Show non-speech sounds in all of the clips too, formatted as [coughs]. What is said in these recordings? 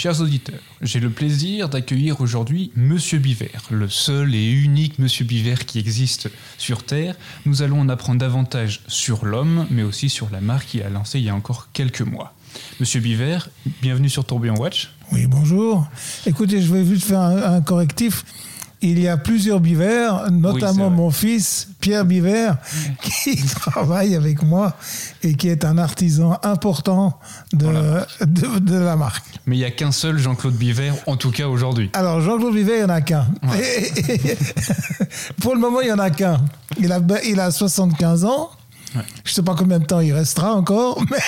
Chers auditeurs, j'ai le plaisir d'accueillir aujourd'hui Monsieur Biver, le seul et unique Monsieur Biver qui existe sur Terre. Nous allons en apprendre davantage sur l'homme, mais aussi sur la marque qu'il a lancée il y a encore quelques mois. Monsieur Biver, bienvenue sur Tourbillon Watch. Oui, bonjour. Écoutez, je vais juste faire un, un correctif il y a plusieurs bivers, notamment mon fils, Pierre Biver, qui [laughs] travaille avec moi et qui est un artisan important de, de, la marque. Mais il n'y a qu'un seul Jean-Claude Biver, en tout cas aujourd'hui. Alors, Jean-Claude Biver, il n'y en a qu'un. [laughs] pour le moment, il n'y en a qu'un. Il a, il a 75 ans. Je ne sais pas combien de temps il restera encore, [laughs] mais...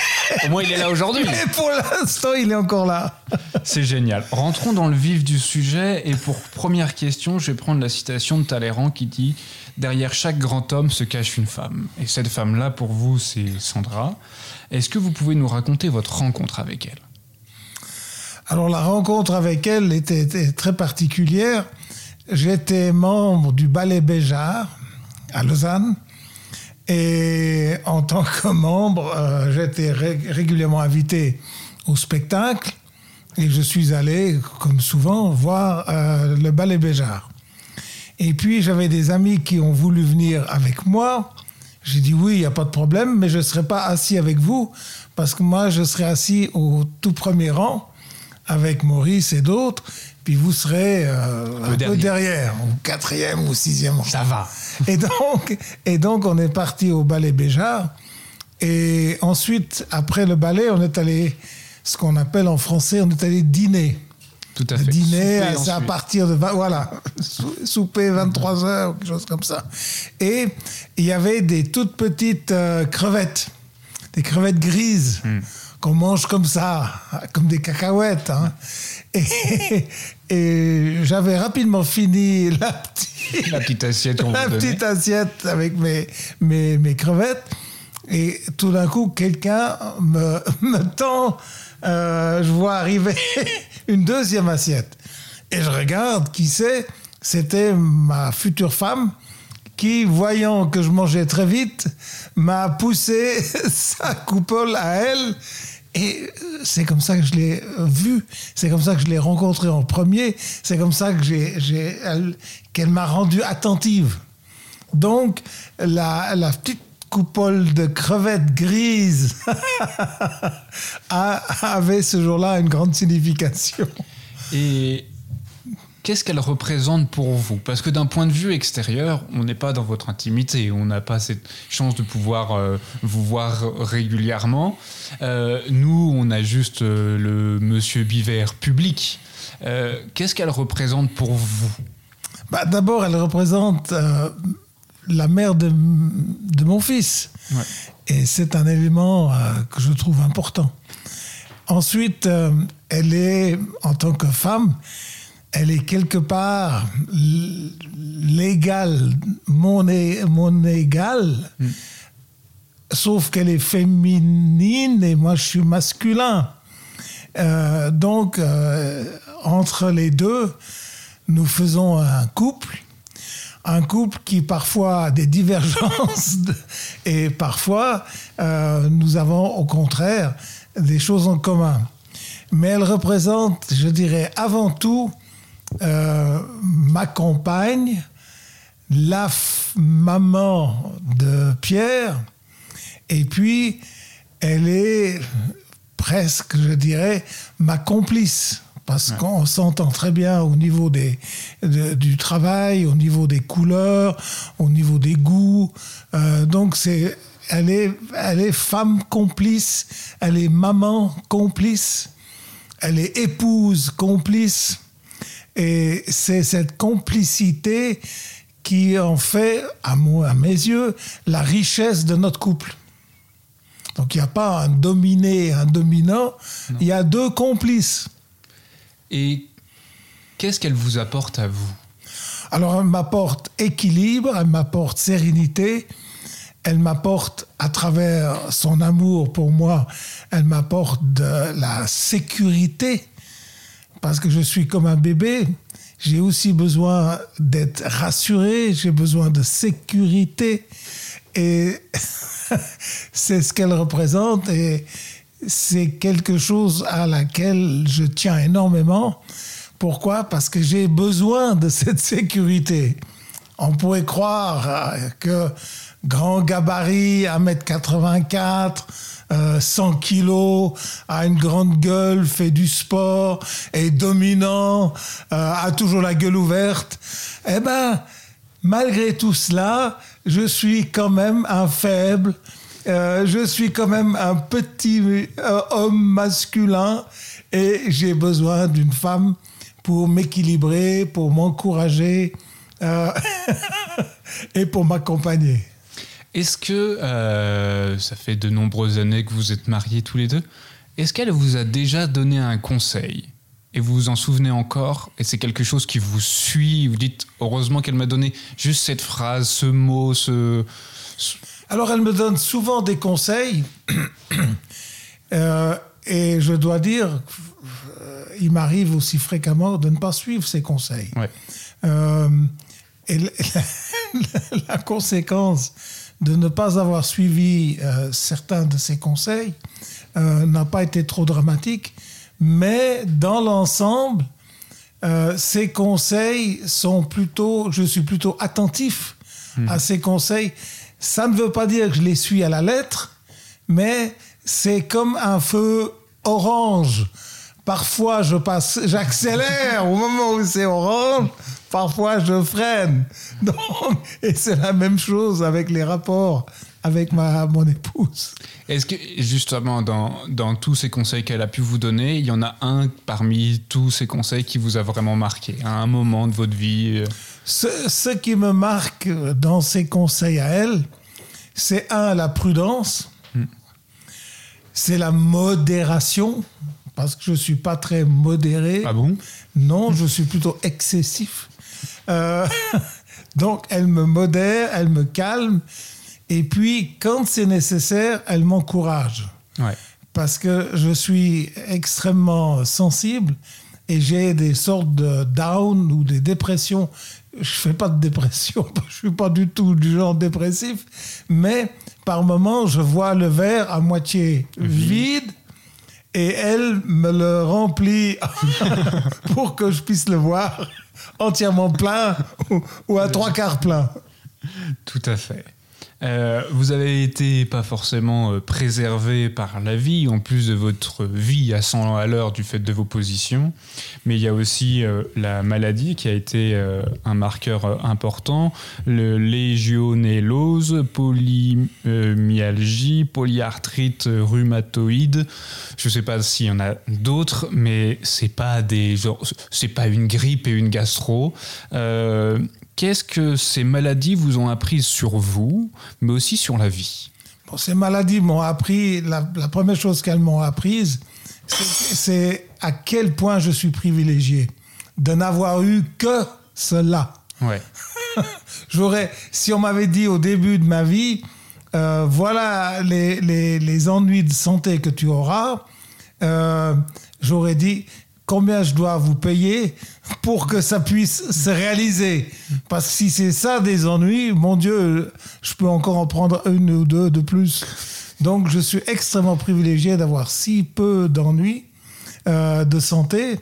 Au moins, il est là aujourd'hui. Mais pour l'instant, il est encore là. C'est génial. Rentrons dans le vif du sujet. Et pour première question, je vais prendre la citation de Talleyrand qui dit « Derrière chaque grand homme se cache une femme. » Et cette femme-là, pour vous, c'est Sandra. Est-ce que vous pouvez nous raconter votre rencontre avec elle? Alors, la rencontre avec elle était, était très particulière. J'étais membre du Ballet Béjart à Lausanne. Et en tant que membre, euh, j'étais régulièrement invité au spectacle et je suis allé, comme souvent, voir euh, le ballet Béjart. Et puis j'avais des amis qui ont voulu venir avec moi. J'ai dit oui, il n'y a pas de problème, mais je ne serai pas assis avec vous parce que moi, je serai assis au tout premier rang avec Maurice et d'autres puis vous serez euh, un peu derrière, au quatrième ou sixième. Ça va. Et donc, et donc, on est parti au ballet Béjart. Et ensuite, après le ballet, on est allé, ce qu'on appelle en français, on est allé dîner. Tout à fait. Dîner, c'est à partir de, voilà, [laughs] souper 23 heures, quelque chose comme ça. Et il y avait des toutes petites euh, crevettes, des crevettes grises. Hmm qu'on mange comme ça, comme des cacahuètes. Hein. Et, j'avais rapidement fini la petite, la petite assiette, la petite assiette avec mes, mes, mes, crevettes. Et tout d'un coup, quelqu'un me, me tend, euh, je vois arriver [laughs] une deuxième assiette. Et je regarde qui c'est? C'était ma future femme qui, voyant que je mangeais très vite, m'a poussé [laughs] sa coupole à elle. Et c'est comme ça que je l'ai vue, c'est comme ça que je l'ai rencontrée en premier, c'est comme ça que j'ai, qu'elle m'a rendue attentive. Donc, la, la petite coupole de crevettes grises [laughs] avait ce jour-là une grande signification. Et qu'est-ce qu'elle représente pour vous? Parce que d'un point de vue extérieur, on n'est pas dans votre intimité, on n'a pas cette chance de pouvoir euh, vous voir régulièrement. Euh, nous, on a juste euh, le monsieur Biver public. qu'est-ce qu'elle représente pour vous? Bah, D'abord, elle représente la mère de, de mon fils. Et c'est un élément que je trouve important. Ensuite, elle est, en tant que femme, elle est quelque part l'égale, mon, mon égale, sauf qu'elle est féminine et moi je suis masculin. Euh, donc, euh, entre les deux, nous faisons un couple, un couple qui parfois a des divergences [laughs] et parfois euh, nous avons au contraire des choses en commun. Mais elle représente, je dirais, avant tout euh, ma compagne, la maman de Pierre, et puis elle est presque, je dirais, ma complice. Parce qu'on s'entend très bien au niveau des, du travail, au niveau des couleurs, au niveau des goûts. Euh, donc c'est, elle est, elle est femme complice, elle est maman complice, elle est épouse complice. Et c'est cette complicité qui en fait, à, moi, à mes yeux, la richesse de notre couple. Donc il n'y a pas un dominé, un dominant, il y a deux complices. Et qu'est-ce qu'elle vous apporte à vous? Alors elle m'apporte équilibre, elle m'apporte sérénité, elle m'apporte à travers son amour pour moi, elle m'apporte de la sécurité parce que je suis comme un bébé. J'ai aussi besoin d'être rassuré, j'ai besoin de sécurité. Et [laughs] c'est ce qu'elle représente. Et c'est quelque chose à laquelle je tiens énormément. Pourquoi? Parce que j'ai besoin de [laughs] cette sécurité. On pourrait croire que grand gabarit, 1m84, 100 kilos, a une grande gueule, fait du sport, est dominant, euh, a toujours la gueule ouverte. Eh ben, malgré tout cela, je suis quand même un faible, euh, je suis quand même un petit euh, homme masculin et j'ai besoin d'une femme pour m'équilibrer, pour m'encourager [laughs] et pour m'accompagner. Est-ce que euh, ça fait de nombreuses années que vous êtes mariés tous les deux Est-ce qu'elle vous a déjà donné un conseil? Et vous vous en souvenez encore? Et c'est quelque chose qui vous suit? Vous dites heureusement qu'elle m'a donné juste cette phrase, ce mot, ce. Alors elle me donne souvent des conseils [clears throat] euh, et je dois dire, euh, il m'arrive aussi fréquemment de ne pas suivre ses conseils. et [laughs] la conséquence de ne pas avoir suivi euh, certains de ses conseils euh, n'a pas été trop dramatique, mais dans l'ensemble, euh, ces conseils sont plutôt, je suis plutôt attentif hmm. à ces conseils. Ça ne veut pas dire que je les suis à la lettre, mais c'est comme un feu orange. Parfois, je passe, [laughs] j'accélère au moment où c'est orange. Parfois, je freine. [laughs] Donc, et c'est la même chose avec les rapports avec ma, mon épouse. Est-ce que justement dans, dans tous ces conseils qu'elle a pu vous donner, il y en a un parmi tous ces conseils qui vous a vraiment marqué à un moment de votre vie euh? ce, ce qui me marque dans ces conseils à elle, c'est un, la prudence, hmm. c'est la modération, parce que je ne suis pas très modéré. Ah bon? Non, je suis plutôt excessif. Euh, [laughs] donc, elle me modère, elle me calme. Et puis, quand c'est nécessaire, elle m'encourage. Parce que je suis extrêmement sensible et j'ai des sortes de down ou des dépressions. Je fais pas de dépression, [laughs] je suis pas du tout du genre dépressif, mais par moments, je vois le verre à moitié vide et elle me le remplit [laughs] pour que je puisse le voir entièrement plein ou, à trois quarts plein. Tout à fait. Euh, vous avez été pas forcément euh, préservé par la vie, en plus de votre vie à 100 à l'heure du fait de vos positions, mais il y a aussi euh, la maladie qui a été un marqueur important, le légionellose, polymyalgie, polyarthrite rhumatoïde. Je ne sais pas s'il y en a d'autres, mais c'est pas des c'est pas une grippe et une gastro. Qu'est-ce que ces maladies vous ont appris sur vous, mais aussi sur la vie Ces maladies m'ont appris, la, première chose qu'elles m'ont apprise, c'est à quel point je suis privilégié de n'avoir eu que cela. Ouais. [laughs] J'aurais, si on m'avait dit au début de ma vie, euh, voilà les, les, ennuis de santé que tu auras, euh, j'aurais dit, combien je dois vous payer pour que ça puisse se réaliser. Parce que si c'est ça des ennuis, mon Dieu, je peux encore en prendre une ou deux de plus. Donc je suis extrêmement privilégié d'avoir si peu d'ennuis euh, de santé.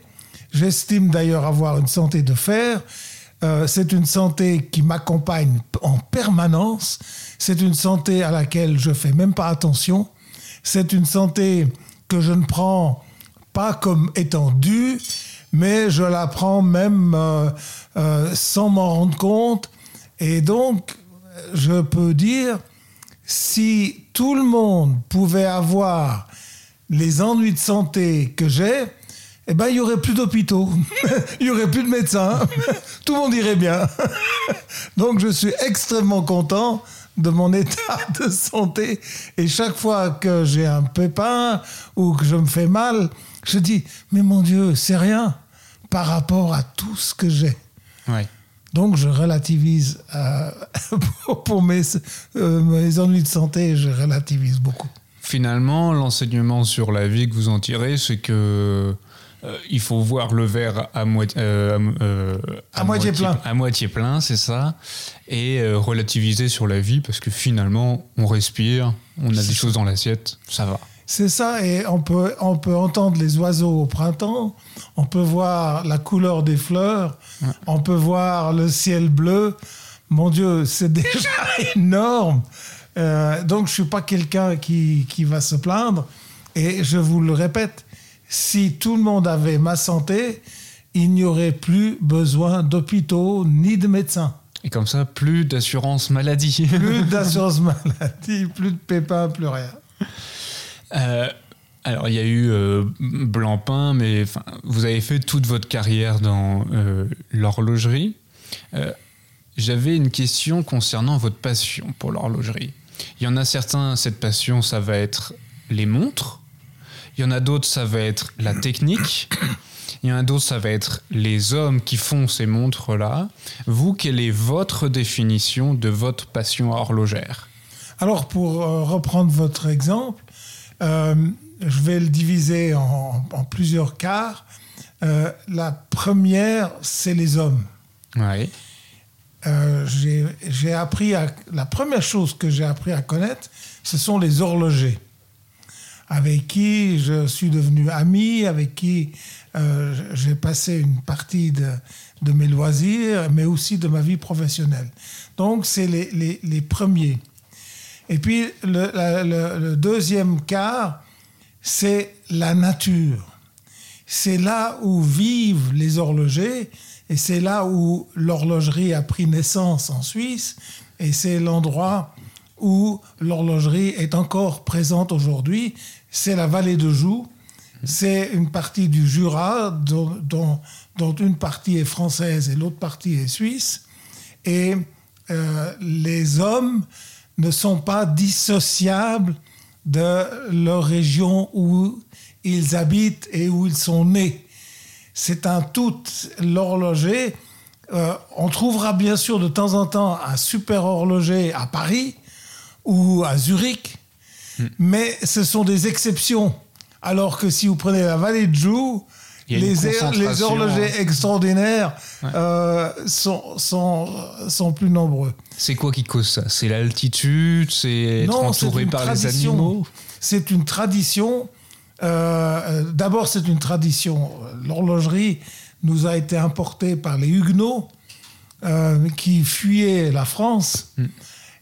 J'estime d'ailleurs avoir une santé de fer. Euh, c'est une santé qui m'accompagne en permanence. C'est une santé à laquelle je fais même pas attention. C'est une santé que je ne prends pas comme étant mais je la prends même euh, euh, sans m'en rendre compte. Et donc, je peux dire, si tout le monde pouvait avoir les ennuis de santé que j'ai, eh ben, il y aurait plus d'hôpitaux, [laughs] il y aurait plus de médecins, [laughs] tout le monde irait bien. [laughs] Donc, je suis extrêmement content de mon état [laughs] de santé. Et chaque fois que j'ai un pépin ou que je me fais mal, je dis, mais mon Dieu, c'est rien par rapport à tout ce que j'ai. Donc je relativise euh, [laughs] pour mes, euh, mes ennuis de santé, je relativise beaucoup. Finalement, l'enseignement sur la vie que vous en tirez, c'est que euh, il faut voir le verre à, moitié, à, moitié, plein. À moitié plein, c'est ça. Et relativiser sur la vie parce que finalement, on respire, on a des choses dans l'assiette, ça va. C'est ça, et on peut, on peut entendre les oiseaux au printemps, on peut voir la couleur des fleurs, on peut voir le ciel bleu. Mon Dieu, c'est [laughs] déjà énorme. Euh, donc, je suis pas quelqu'un qui, qui va se plaindre. Et je vous le répète, si tout le monde avait ma santé, il n'y aurait plus besoin d'hôpitaux ni de médecins. Et comme ça, plus d'assurance maladie. Plus [laughs] d'assurance maladie, plus de pépins, plus rien. Euh, alors, il y a eu euh, Blancpain, mais vous avez fait toute votre carrière dans euh, l'horlogerie. J'avais une question concernant votre passion pour l'horlogerie. Il y en a certains, cette passion, ça va être les montres. Il y en a d'autres, ça va être la technique. Il y en a d'autres, ça va être les hommes qui font ces montres-là. Vous, quelle est votre définition de votre passion horlogère? Alors, pour reprendre votre exemple, euh, je vais le diviser en, plusieurs quarts. Euh, la première, c'est les hommes. Oui. Euh, j'ai appris à, la première chose que j'ai appris à connaître, ce sont les horlogers, avec qui je suis devenu ami, avec qui j'ai passé une partie de, mes loisirs, mais aussi de ma vie professionnelle. Donc, c'est les, premiers. Et puis le, deuxième quart, c'est la nature. C'est là où vivent les horlogers et c'est là où l'horlogerie a pris naissance en Suisse et c'est l'endroit où l'horlogerie est encore présente aujourd'hui. C'est la vallée de Joux. C'est une partie du Jura dont, une partie est française et l'autre partie est suisse. Et euh, les hommes ne sont pas dissociables de leur région où ils habitent et où ils sont nés. C'est un tout. L'horloger, euh, on trouvera bien sûr de temps en temps un super horloger à Paris ou à Zurich, hmm. mais ce sont des exceptions. Alors que si vous prenez la vallée de Joux, les, horlogers extraordinaires euh, sont, sont, sont, plus nombreux. C'est quoi qui cause ça? C'est l'altitude? C'est être entouré par les animaux? C'est une tradition. Euh, d'abord, c'est une tradition. L'horlogerie nous a été importée par les Huguenots euh, qui fuyaient la France mm.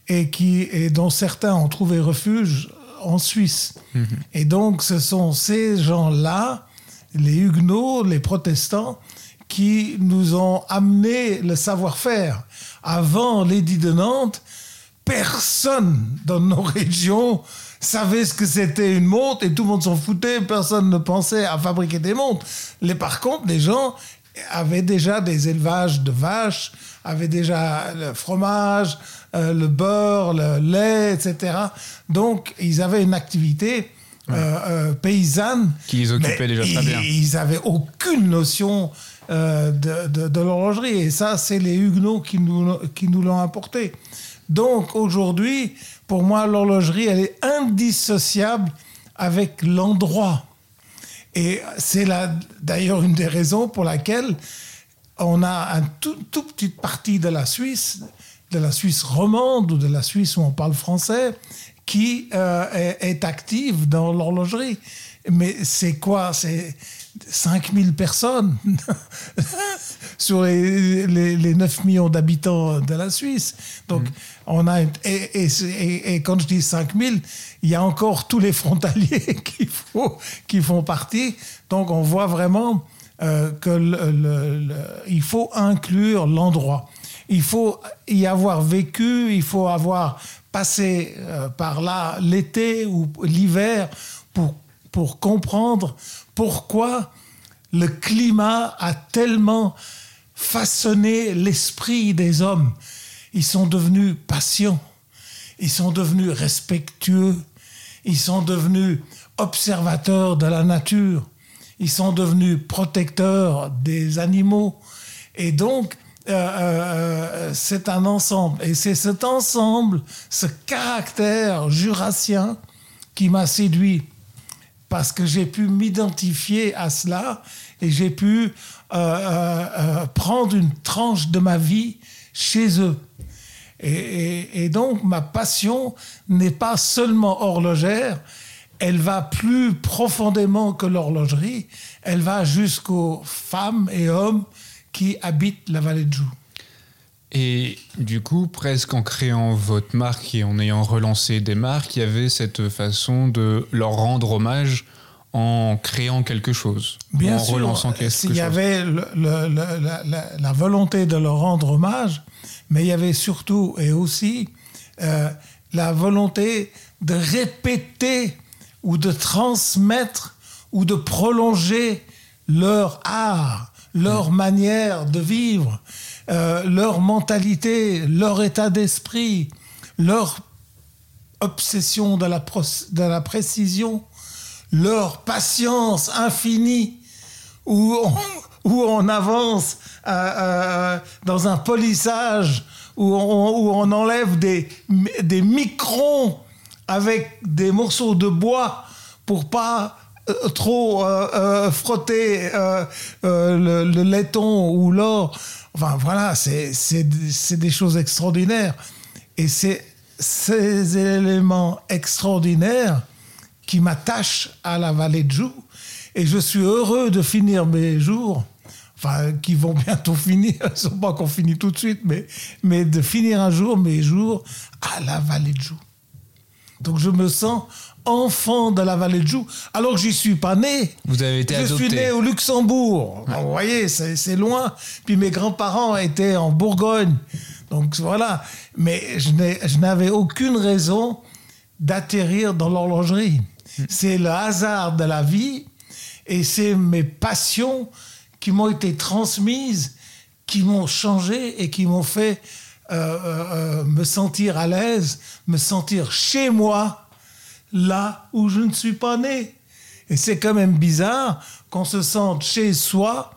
et, qui, et dont certains ont trouvé refuge en Suisse. Et donc, ce sont ces gens-là les Huguenots, les protestants, qui nous ont amené le savoir-faire. Avant l'édit de Nantes, personne dans nos [laughs] régions savait ce que c'était une montre et tout le monde s'en foutait, personne ne pensait à fabriquer des montres. Les, par contre, les gens avaient déjà des élevages de vaches, avaient déjà le fromage, euh, le beurre, le lait, etc. Donc, ils avaient une activité euh, euh, paysannes. Qui les occupaient déjà très bien. Ils n'avaient aucune notion de, de, l'horlogerie. Et ça, c'est les Huguenots qui nous, qui nous l'ont apporté. Donc aujourd'hui, pour moi, l'horlogerie, elle est indissociable avec l'endroit. Et c'est d'ailleurs une des raisons pour laquelle on a une tout, tout, petite partie de la Suisse, de la Suisse romande ou de la Suisse où on parle français, qui euh, est, active dans l'horlogerie. Mais c'est quoi? C'est 5000 personnes [laughs] sur les, les, 9 millions d'habitants de la Suisse. Donc, mm. on a. Et, et, et, quand je dis 5000, il y a encore tous les frontaliers [laughs] qui, faut, qui font partie. Donc, on voit vraiment euh, que le, il faut inclure l'endroit. Il faut y avoir vécu, il faut avoir passer euh, par là l'été ou l'hiver pour, pour comprendre pourquoi le climat a tellement façonné l'esprit des hommes. Ils sont devenus patients, ils sont devenus respectueux, ils sont devenus observateurs de la nature, ils sont devenus protecteurs des animaux. Et donc, euh, euh, c'est un ensemble. Et c'est cet ensemble, ce caractère jurassien qui m'a séduit. Parce que j'ai pu m'identifier à cela et j'ai pu euh, prendre une tranche de ma vie chez eux. Et donc ma passion n'est pas seulement horlogère, elle va plus profondément que l'horlogerie, elle va jusqu'aux femmes et hommes qui habitent la vallée de Joux. Et du coup, presque en créant votre marque et en ayant relancé des marques, il y avait cette façon de leur rendre hommage en créant quelque chose, Bien en sûr, relançant quelque s'il chose. y avait le- le- le- la, la- la volonté de leur rendre hommage, mais il y avait surtout et aussi euh, la volonté de répéter ou de transmettre ou de prolonger leur art, leur manière de vivre, euh, leur mentalité, leur état d'esprit, leur obsession de la, précision, leur patience infinie, où on, où on avance euh, euh, dans un polissage, où on, où on enlève des, des microns avec des morceaux de bois pour pas trop euh, euh, frotter euh, euh, le, laiton ou l'or. Enfin voilà, c'est des choses extraordinaires. Et c'est ces éléments extraordinaires qui m'attachent à la vallée de Joux. Et je suis heureux de finir mes jours, enfin, qui vont [laughs] bientôt finir, ils sont pas qu'on finit tout de suite, mais, mais de finir un jour mes jours à la vallée de Joux. Donc je me sens enfant de la vallée de Joux, alors que j'y suis pas né. Vous avez été Je suis né au Luxembourg. Vous voyez, c'est loin. Puis mes grands-parents étaient en Bourgogne. Donc voilà. Mais je n'avais aucune raison d'atterrir dans l'horlogerie. C'est le hasard de la vie et c'est mes passions qui m'ont été transmises, qui m'ont changé et qui m'ont fait euh, euh, euh, me sentir à l'aise, me sentir chez moi, là où je ne suis pas né. Et c'est quand même bizarre qu'on se sente chez soi,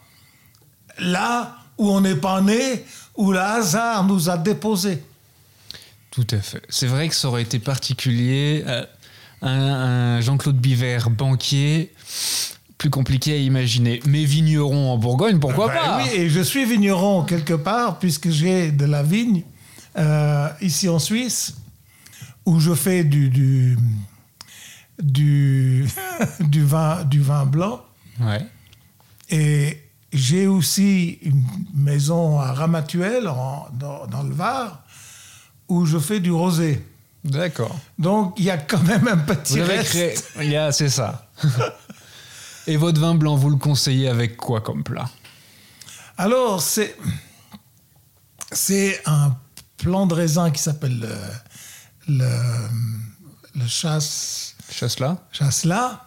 là où on n'est pas né, où le hasard nous a déposés. Tout à fait. C'est vrai que ça aurait été particulier. euh, un, un Jean-Claude Biver, banquier, plus compliqué à imaginer. Mais vigneron en Bourgogne, pourquoi Ben pas? Oui, et je suis vigneron quelque part, puisque j'ai de la vigne euh, ici en Suisse, où je fais du, du, du, [laughs] du vin, du vin blanc. Ouais. Et j'ai aussi une maison à Ramatuel, en- dans, dans le Var, où je fais du rosé. D'accord. Donc il y a quand même un petit Vous avez reste. créé. Il y a- C'est ça. [laughs] Et votre vin blanc, vous le conseillez avec quoi comme plat? Alors, c'est, c'est un plan de raisin qui s'appelle le, le, le chasse, Chasselas chasselas.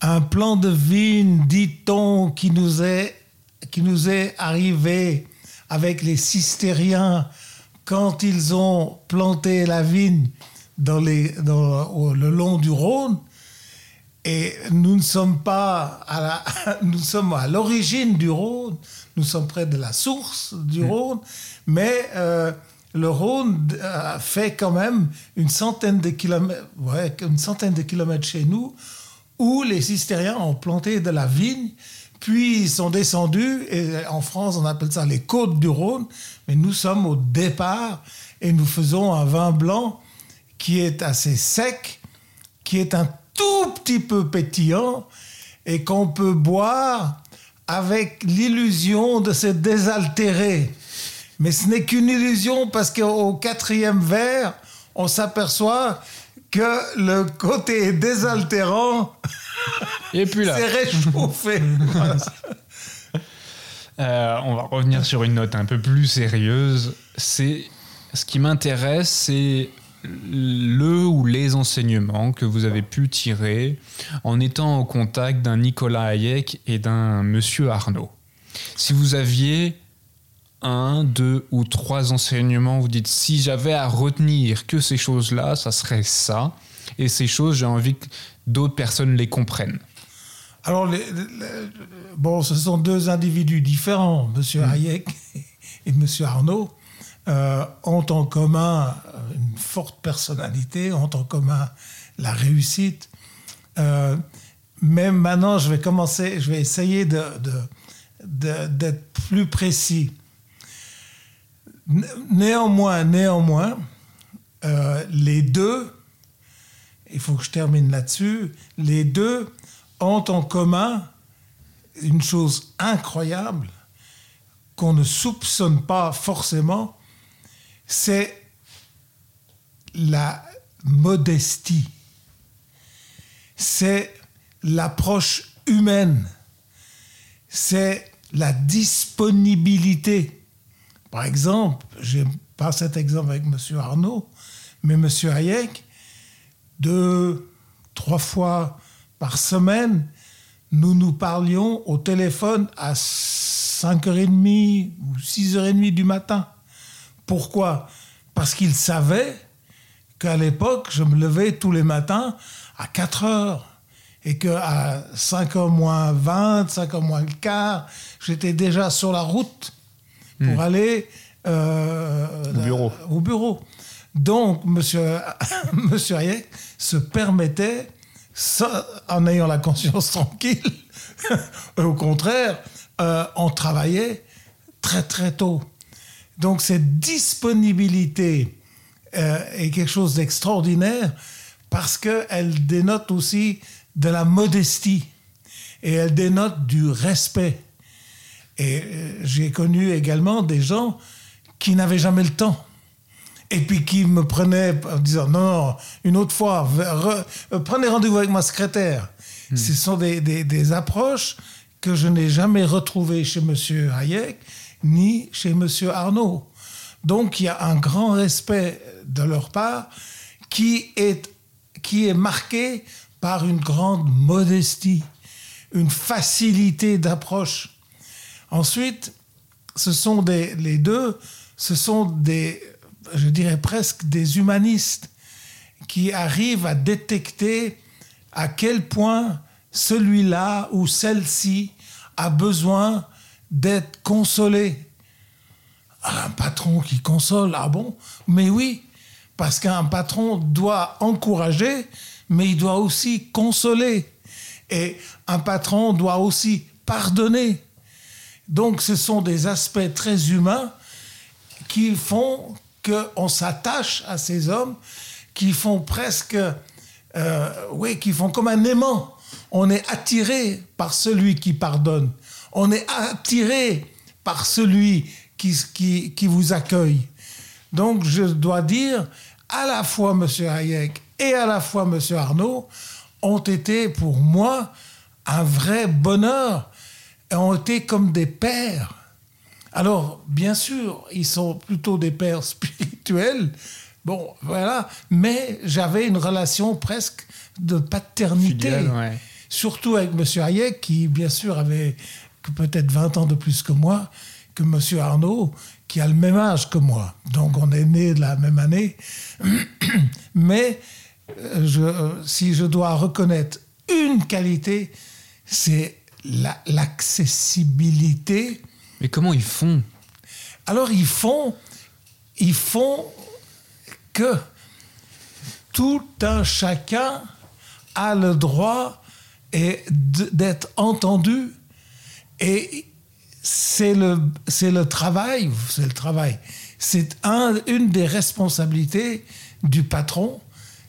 Un plan de vigne, dit-on, qui nous est, qui nous est arrivé avec les cistériens quand ils ont planté la vigne dans les, dans, au- le long du Rhône. Et nous ne sommes pas à la, [laughs] nous sommes à l'origine du Rhône, nous sommes près de la source du Rhône, mais euh, le Rhône euh, fait quand même une centaine de kilomètres, ouais, une centaine de kilomètres chez nous, où les cistériens ont planté de la vigne, puis ils sont descendus, et en France on appelle ça les côtes du Rhône, mais nous sommes au départ et nous faisons un vin blanc qui est assez sec, qui est un tout petit peu pétillant et qu'on peut boire avec l'illusion de se désaltérer. Mais ce n'est qu'une illusion parce qu'au quatrième verre, on s'aperçoit que le côté désaltérant Et puis là, s'est réchauffé. Voilà. [laughs] euh, on va revenir sur une note un peu plus sérieuse. C'est ce qui m'intéresse, c'est le ou les enseignements que vous avez pu tirer en étant au contact d'un Nicolas Hayek et d'un Monsieur Arnaud. Si vous aviez un, deux ou trois enseignements, vous dites si j'avais à retenir que ces choses-là, ça serait ça. Et ces choses, j'ai envie que d'autres personnes les comprennent. Alors, les- les- bon, ce sont deux individus différents, M. Hayek et M. Arnaud, euh, ont en commun une forte personnalité, ont en commun la réussite. Euh, mais maintenant, je vais commencer, je vais essayer de, de- de- d'être plus précis. Né- Néanmoins, néanmoins, euh, les deux, il faut que je termine là-dessus, les deux ont en commun une chose incroyable qu'on ne soupçonne pas forcément, c'est la modestie, c'est l'approche humaine, c'est la disponibilité. Par exemple, je n'ai pas cet exemple avec M. Arnaud, mais M. Hayek, deux, trois fois par semaine, nous nous parlions au téléphone à 5h30 ou 6h30 du matin. Pourquoi? Parce qu'il savait qu'à l'époque, je me levais tous les matins à 4 h et qu'à 5h moins 20, 5h moins le quart, j'étais déjà sur la route pour hmm. aller euh, au bureau. Au bureau. Donc, monsieur, [laughs] monsieur Hayek se permettait, en ayant la conscience [laughs] tranquille, [laughs] au contraire, euh, on travaillait très très tôt. Donc cette disponibilité euh, est quelque chose d'extraordinaire parce qu'elle dénote aussi de la modestie et elle dénote du respect. Et euh, j'ai connu également des gens qui n'avaient jamais le temps et puis qui me prenaient en disant non, une autre fois, prenez rendez-vous avec ma secrétaire. Hmm. Ce sont des, des, approches que je n'ai jamais retrouvées chez M. Hayek ni chez M. Arnaud. Donc il y a un grand respect de leur part qui est, qui est marqué par une grande modestie, une facilité d'approche. Ensuite, ce sont les deux, ce sont des, je dirais presque des humanistes qui arrivent à détecter à quel point celui-là ou celle-ci a besoin d'être consolé. Un patron qui console, ah bon? Mais oui, parce qu'un patron doit encourager, mais il doit aussi consoler. Et un patron doit aussi pardonner. Donc ce sont des aspects très humains qui font qu'on s'attache à ces hommes, qui font presque, euh, oui, qui font comme un aimant. On est attiré par celui qui pardonne. On est attiré par celui qui, qui, qui vous accueille. Donc je dois dire, à la fois M. Hayek et à la fois M. Arnaud ont été pour moi un vrai bonheur ont été comme des pères. Alors, bien sûr, ils sont plutôt des pères [laughs] spirituels, bon, voilà, mais j'avais une relation presque de paternité. Surtout avec M. Hayek, qui, bien sûr, avait peut-être 20 ans de plus que moi, que M. Arnaud, qui a le même âge que moi. Donc on est né de la même année. [clears throat] Mais euh, je, euh, si je dois reconnaître une qualité, c'est l'accessibilité. Mais comment ils font? Alors ils font, ils font que tout un chacun a le droit d'être entendu et c'est le, c'est le travail, c'est le travail. C'est un, une des responsabilités du patron,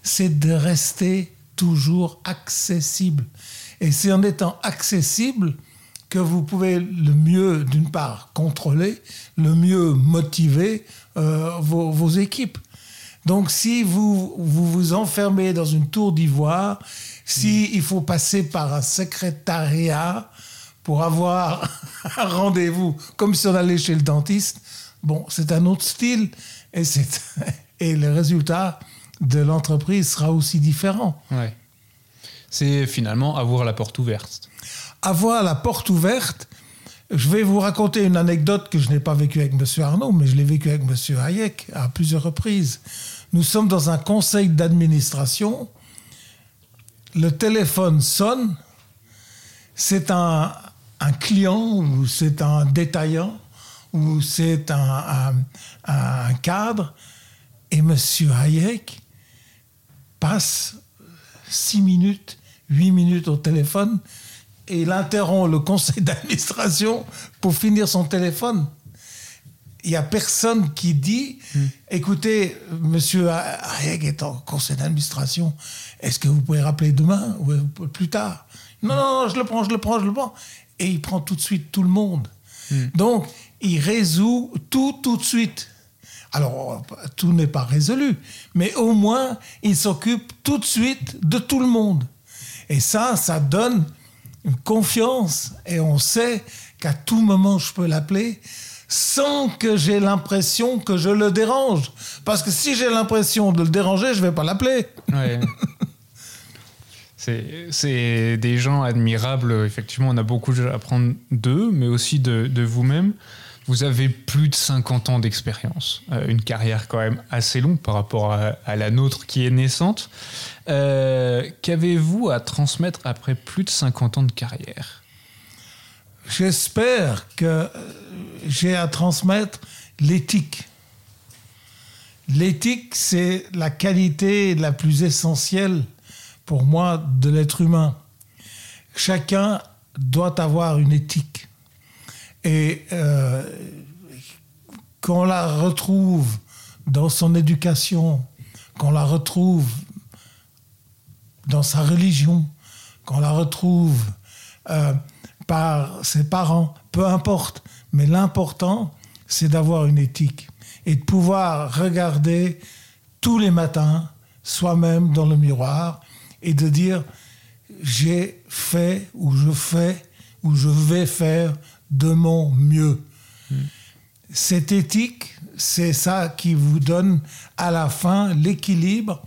c'est de rester toujours accessible. Et c'est en étant accessible que vous pouvez le mieux, d'une part, contrôler, le mieux motiver euh, vos, vos, équipes. Donc si vous, vous vous enfermez dans une tour d'ivoire, si il faut passer par un secrétariat, pour avoir [laughs] un rendez-vous comme si on allait chez le dentiste. Bon, c'est un autre style et, [laughs] et le résultat de l'entreprise sera aussi différent. Ouais. C'est finalement avoir la porte ouverte. Avoir la porte ouverte. Je vais vous raconter une anecdote que je n'ai pas vécue avec M. Arnaud, mais je l'ai vécue avec M. Hayek à plusieurs reprises. Nous sommes dans un conseil d'administration. Le téléphone sonne. C'est un, un client ou c'est un détaillant ou c'est un, cadre. Et M. Hayek passe six minutes, huit minutes au téléphone et il interrompt le conseil d'administration pour finir son téléphone. il n'y a personne qui dit écoutez, monsieur Hayek est en conseil d'administration, est-ce que vous pouvez rappeler demain ou plus tard? Non, non, non, je le prends, je le prends, je le prends. Et il prend tout de suite tout le monde. Donc, il résout tout tout de suite. Alors, tout n'est pas résolu, mais au moins, il s'occupe tout de suite de tout le monde. Et ça, ça donne une confiance et on sait qu'à tout moment, je peux l'appeler sans que j'ai l'impression que je le dérange. Parce que si j'ai l'impression de le déranger, je ne vais pas l'appeler. Ouais. [laughs] C'est des gens admirables. Effectivement, on a beaucoup à apprendre d'eux, mais aussi de, de vous-même. Vous avez plus de 50 ans d'expérience, euh, une carrière quand même assez longue par rapport à, la nôtre qui est naissante. Euh, qu'avez-vous à transmettre après plus de 50 ans de carrière? J'espère que j'ai à transmettre l'éthique. L'éthique, c'est la qualité la plus essentielle pour moi de l'être humain. Chacun doit avoir une éthique. Et euh, qu'on la retrouve dans son éducation, qu'on la retrouve dans sa religion, qu'on la retrouve euh, par ses parents, peu importe. Mais l'important, c'est d'avoir une éthique et de pouvoir regarder tous les matins soi-même dans le miroir et de dire j'ai fait ou je fais ou je vais faire de mon mieux. Cette éthique, c'est ça qui vous donne à la fin l'équilibre.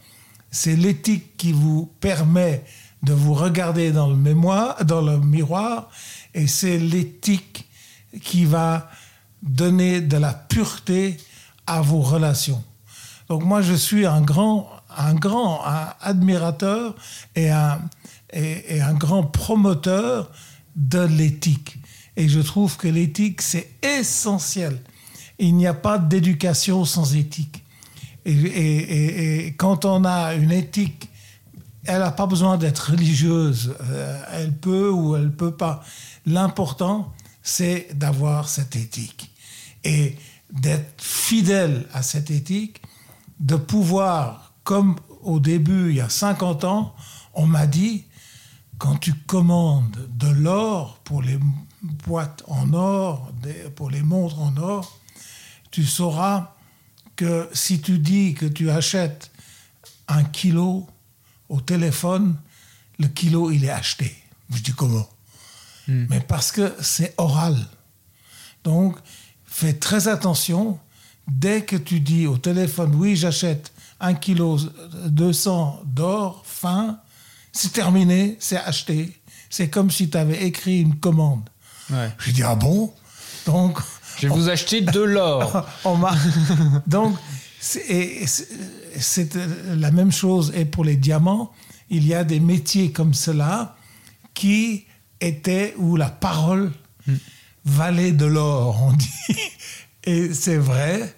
C'est l'éthique qui vous permet de vous regarder dans le, mémoire, dans le miroir et c'est l'éthique qui va donner de la pureté à vos relations. Donc moi, je suis un grand un grand admirateur et un, et, un grand promoteur de l'éthique. Et je trouve que l'éthique, c'est essentiel. Il n'y a pas d'éducation sans éthique. Et, et, quand on a une éthique, elle n'a pas besoin d'être religieuse. Euh, elle peut ou elle ne peut pas. L'important, c'est d'avoir cette éthique. Et d'être fidèle à cette éthique, de pouvoir comme au début, il y a 50 ans, on m'a dit, quand tu commandes de l'or pour les boîtes en or, pour les montres en or, tu sauras que si tu dis que tu achètes un kilo au téléphone, le kilo, il est acheté. Je dis comment? Hmm. Mais parce que c'est oral. Donc, fais très attention. Dès que tu dis au téléphone, oui, j'achète 1 kg 200 d'or fin, c'est terminé, c'est acheté. C'est comme si tu avais écrit une commande. Ouais. Je dis, ah bon? Donc. Je vais vous acheter de l'or. [laughs] [laughs] donc, c'est la même chose. Et pour les diamants, il y a des métiers comme cela qui étaient où la parole hmm. valait de l'or, on dit. Et c'est vrai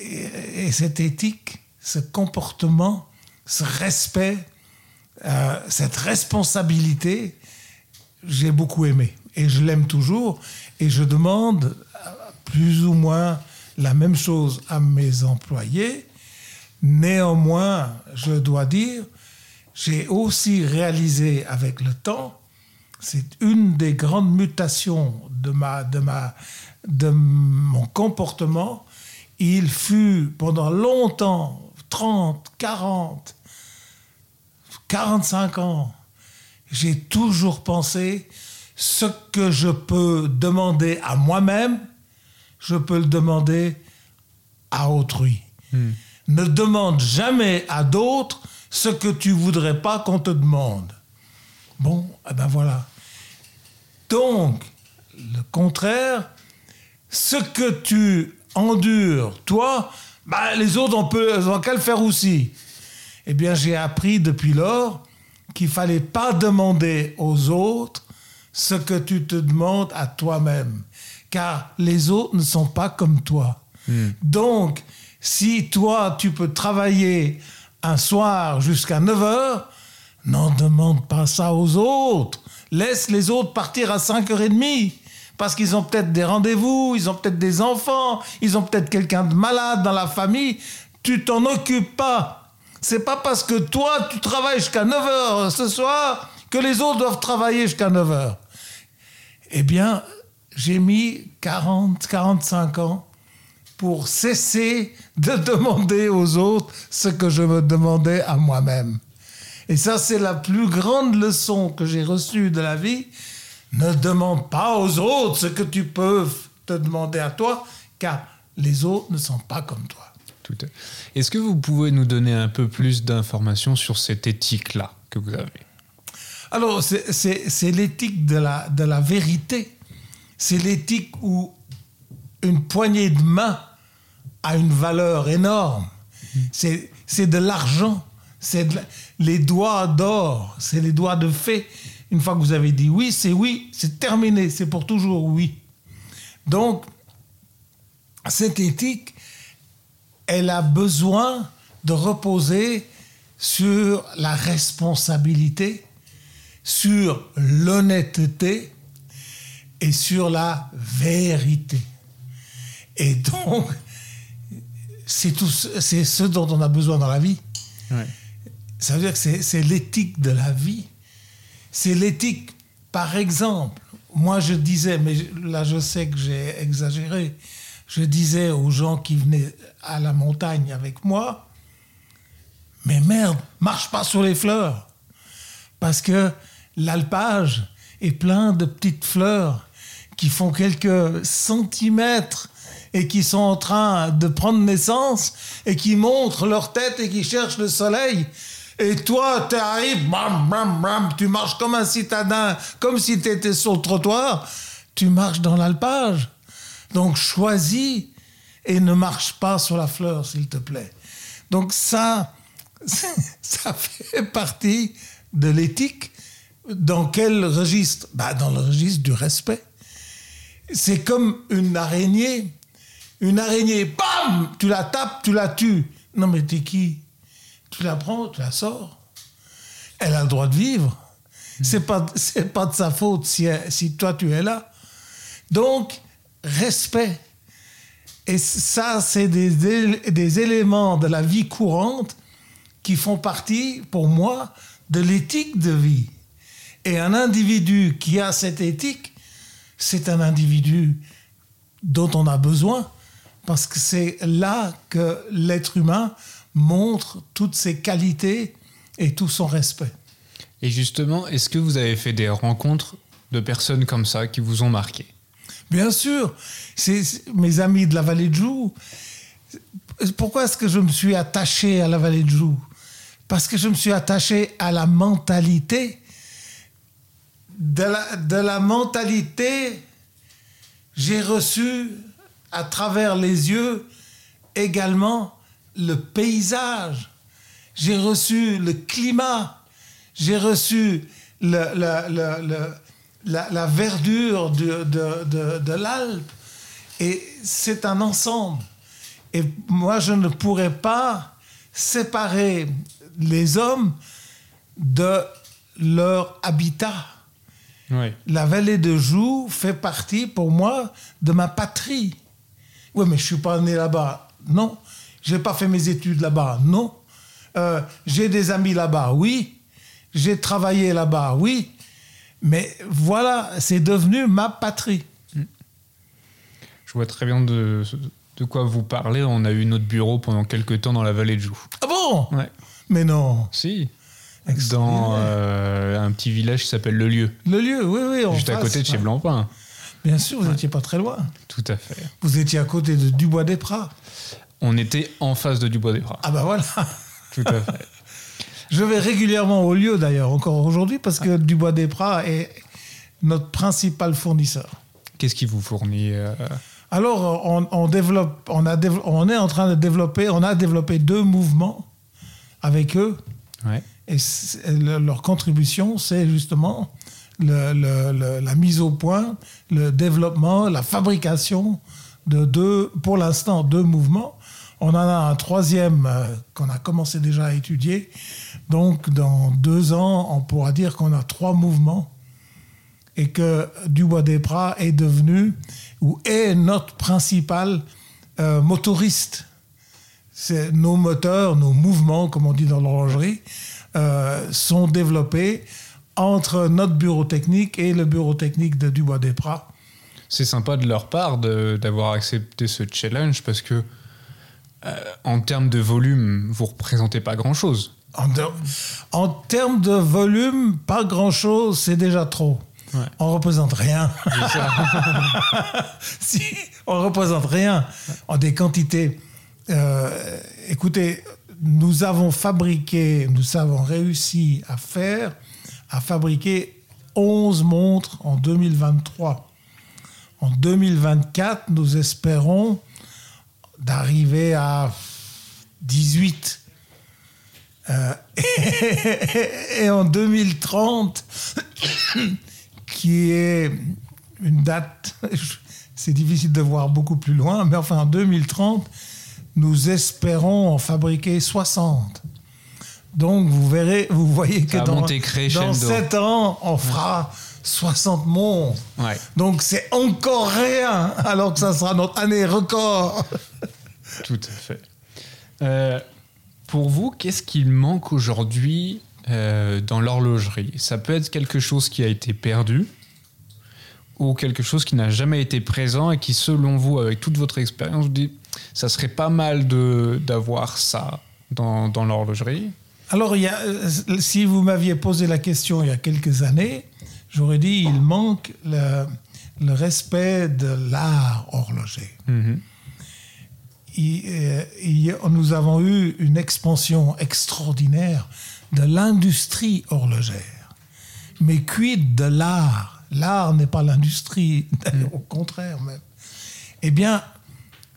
et, cette éthique, ce comportement, ce respect, euh, cette responsabilité, j'ai beaucoup aimé. Et je l'aime toujours. Et je demande plus ou moins la même chose à mes employés. Néanmoins, je dois dire, j'ai aussi réalisé avec le temps, c'est une des grandes mutations de, ma, de, ma, de mon comportement, il fut pendant longtemps, 30, 40, 45 ans, j'ai toujours pensé ce que je peux demander à moi-même, je peux le demander à autrui. Hmm. Ne demande jamais à d'autres ce que tu voudrais pas qu'on te demande. Bon, eh ben voilà. Donc, le contraire, ce que tu endure, toi, bah, les autres, on peut, on qu'à le faire aussi. Eh bien, j'ai appris depuis lors qu'il fallait pas demander aux autres ce que tu te demandes à toi-même, car les autres ne sont pas comme toi. Hmm. Donc, si toi, tu peux travailler un soir jusqu'à 9 heures, n'en demande pas ça aux autres. Laisse les autres partir à 5h30 parce qu'ils ont peut-être des rendez-vous, ils ont peut-être des enfants, ils ont peut-être quelqu'un de malade dans la famille. Tu t'en occupes pas. C'est pas parce que toi, tu travailles jusqu'à 9 h ce soir que les autres doivent travailler jusqu'à 9 h. Eh bien, j'ai mis 40, 45 ans pour cesser de [laughs] demander aux autres ce que je me demandais à moi-même. Et ça, c'est la plus grande leçon que j'ai reçue de la vie. Ne demande pas aux autres ce que tu peux te demander à toi, car les autres ne sont pas comme toi. Est-ce que vous pouvez nous donner un peu plus d'informations sur cette éthique-là que vous avez? Alors, c'est l'éthique de la, de la vérité. C'est l'éthique où une poignée de main a une valeur énorme. C'est de l'argent, c'est les doigts d'or, c'est les doigts de fée. Une fois que vous avez dit oui, c'est oui, c'est terminé, c'est pour toujours oui. Donc, cette éthique, elle a besoin de reposer sur la responsabilité, sur l'honnêteté et sur la vérité. Et donc, c'est tout, c'est ce dont on a besoin dans la vie. Ça veut dire que c'est l'éthique de la vie. C'est l'éthique, par exemple, moi je disais, mais là je sais que j'ai exagéré, je disais aux gens qui venaient à la montagne avec moi, mais merde, marche pas sur les fleurs. Parce que l'alpage est plein de petites fleurs qui font quelques centimètres et qui sont en train de prendre naissance et qui montrent leur tête et qui cherchent le soleil. Et toi, tu arrives, bam, bam, bam, tu marches comme un citadin, comme si tu étais sur le trottoir. Tu marches dans l'alpage. Donc choisis et ne marche pas sur la fleur, s'il te plaît. Donc ça, [laughs] ça fait partie de l'éthique. Dans quel registre? Bah, Dans le registre du respect. C'est comme une araignée une araignée, bam Tu la tapes, tu la tues. Non, mais t'es qui? Tu la prends, tu la sors. Elle a le droit de vivre. C'est pas, c'est pas de sa faute si, si toi tu es là. Donc, respect. Et ça, c'est des, des éléments de la vie courante qui font partie, pour moi, de l'éthique de vie. Et un individu qui a cette éthique, c'est un individu dont on a besoin parce que c'est là que l'être humain montre toutes ses qualités et tout son respect. Et justement, est-ce que vous avez fait des rencontres de personnes comme ça qui vous ont marqué? Bien sûr, c'est mes amis de la vallée de Joux. Pourquoi est-ce que je me suis attaché à la vallée de Joux? Parce que je me suis attaché à la mentalité. De la, mentalité, j'ai reçu à travers les yeux également le paysage. J'ai reçu le climat. J'ai reçu la, verdure de, de, de l'Alpe. Et c'est un ensemble. Et moi, je ne pourrais pas séparer les hommes de leur habitat. La vallée de Joux fait partie pour moi de ma patrie. Oui, mais je suis pas né là-bas. Non. J'ai pas fait mes études là-bas. Non. Euh, j'ai des amis là-bas. Oui. J'ai travaillé là-bas. Oui. Mais voilà, c'est devenu ma patrie. Je vois très bien de, de quoi vous parlez. On a eu notre bureau pendant quelques temps dans la vallée de Joux. Ah bon? Ouais. Mais non. Si. Dans euh, un petit village qui s'appelle Le Lieu. Le Lieu, oui, oui. Juste à côté de chez Blancpain. Bien sûr, vous n'étiez pas très loin. Tout à fait. Vous étiez à côté de Dubois des Pras. On était en face de Dubois des Pras. Ah ben voilà. [laughs] Tout à fait. Je vais régulièrement au lieu d'ailleurs, encore aujourd'hui, parce que Dubois des Pras est notre principal fournisseur. Qu'est-ce qui vous fournit euh Alors, on, développe, on, a on est en train de développer, on a développé deux mouvements avec eux. Ouais. Et leur contribution, c'est justement la mise au point, le développement, la fabrication de deux, pour l'instant, deux mouvements. On en a un troisième euh, qu'on a commencé déjà à étudier. Donc, dans deux ans, on pourra dire qu'on a trois mouvements et que Dubois des Pras est devenu ou est notre principal euh, motoriste. C'est nos moteurs, nos mouvements, comme on dit dans l'horlogerie, euh, sont développés entre notre bureau technique et le bureau technique de Dubois des Pras. C'est sympa de leur part d'avoir accepté ce challenge parce que euh, en termes de volume, vous représentez pas grand-chose. En, en, termes de volume, pas grand-chose, c'est déjà trop. Ouais. On représente rien. [laughs] si, on représente rien en des quantités. Euh, écoutez, nous avons fabriqué, nous avons réussi à faire, à fabriquer 11 montres en 2023. En 2024, nous espérons d'arriver à 18. Euh, et, [laughs] et en 2030, [coughs] qui est une date, [laughs] c'est difficile de voir beaucoup plus loin, mais enfin en 2030, nous espérons en fabriquer 60. Donc vous verrez, vous voyez que dans, dans 7 ans, on fera 60 monstres. Donc c'est encore rien, alors que ça sera notre année record. Tout à fait. Euh, pour vous, qu'est-ce qu'il manque aujourd'hui euh, dans l'horlogerie? Ça peut être quelque chose qui a été perdu ou quelque chose qui n'a jamais été présent et qui, selon vous, avec toute votre expérience, vous dit ça serait pas mal d'avoir ça dans, dans l'horlogerie Alors, il y a, euh, si vous m'aviez posé la question il y a quelques années, j'aurais dit il manque le, le respect de l'art horloger. Mm-hmm. Euh, nous avons eu une expansion extraordinaire de l'industrie horlogère. Mais quid de l'art L'art n'est pas l'industrie, [laughs] au contraire même. Eh bien,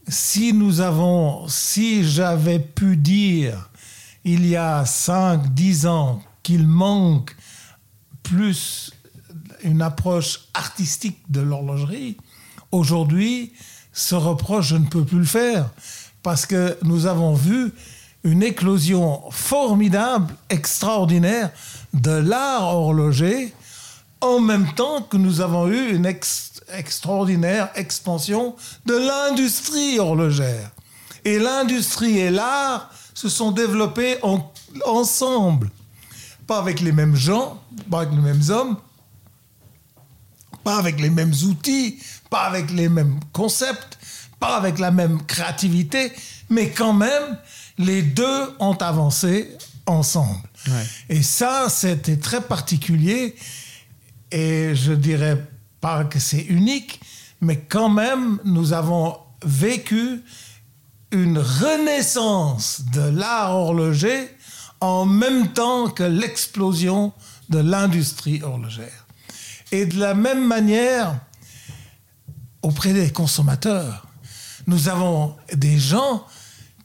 si nous avons, si j'avais pu dire il y a 5, 10 ans qu'il manque plus une approche artistique de l'horlogerie, aujourd'hui, ce reproche, je ne peux plus le faire. Parce que nous avons vu une éclosion formidable, extraordinaire de l'art horloger en même temps que nous avons eu une extraordinaire expansion de l'industrie horlogère. Et l'industrie et l'art se sont développés ensemble. Pas avec les mêmes gens, pas avec les mêmes hommes, pas avec les mêmes outils, pas avec les mêmes concepts, pas avec la même créativité, mais quand même, les deux ont avancé ensemble. Et ça, c'était très particulier. Et je dirais pas que c'est unique, mais quand même, nous avons vécu une renaissance de l'art horloger en même temps que l'explosion de l'industrie horlogère. Et de la même manière, auprès des consommateurs, nous avons des gens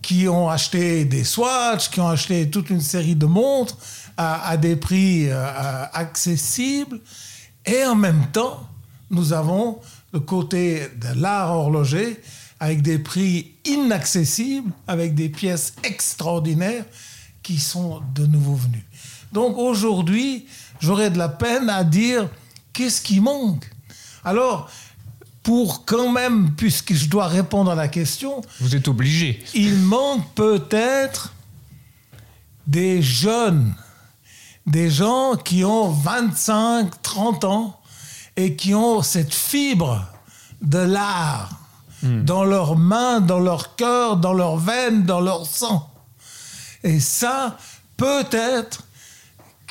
qui ont acheté des Swatch, qui ont acheté toute une série de montres à, des prix euh, accessibles. Et en même temps, nous avons le côté de l'art horloger avec des prix inaccessibles, avec des pièces extraordinaires qui sont de nouveau venues. Donc aujourd'hui, j'aurais de la peine à dire qu'est-ce qui manque. Alors, pour quand même, puisque je dois répondre à la question. Vous êtes obligé. Il manque peut-être des jeunes, des gens qui ont 25, 30 ans et qui ont cette fibre de l'art dans leurs mains, dans leur cœur, dans leurs veines, dans leur sang. Et ça, peut-être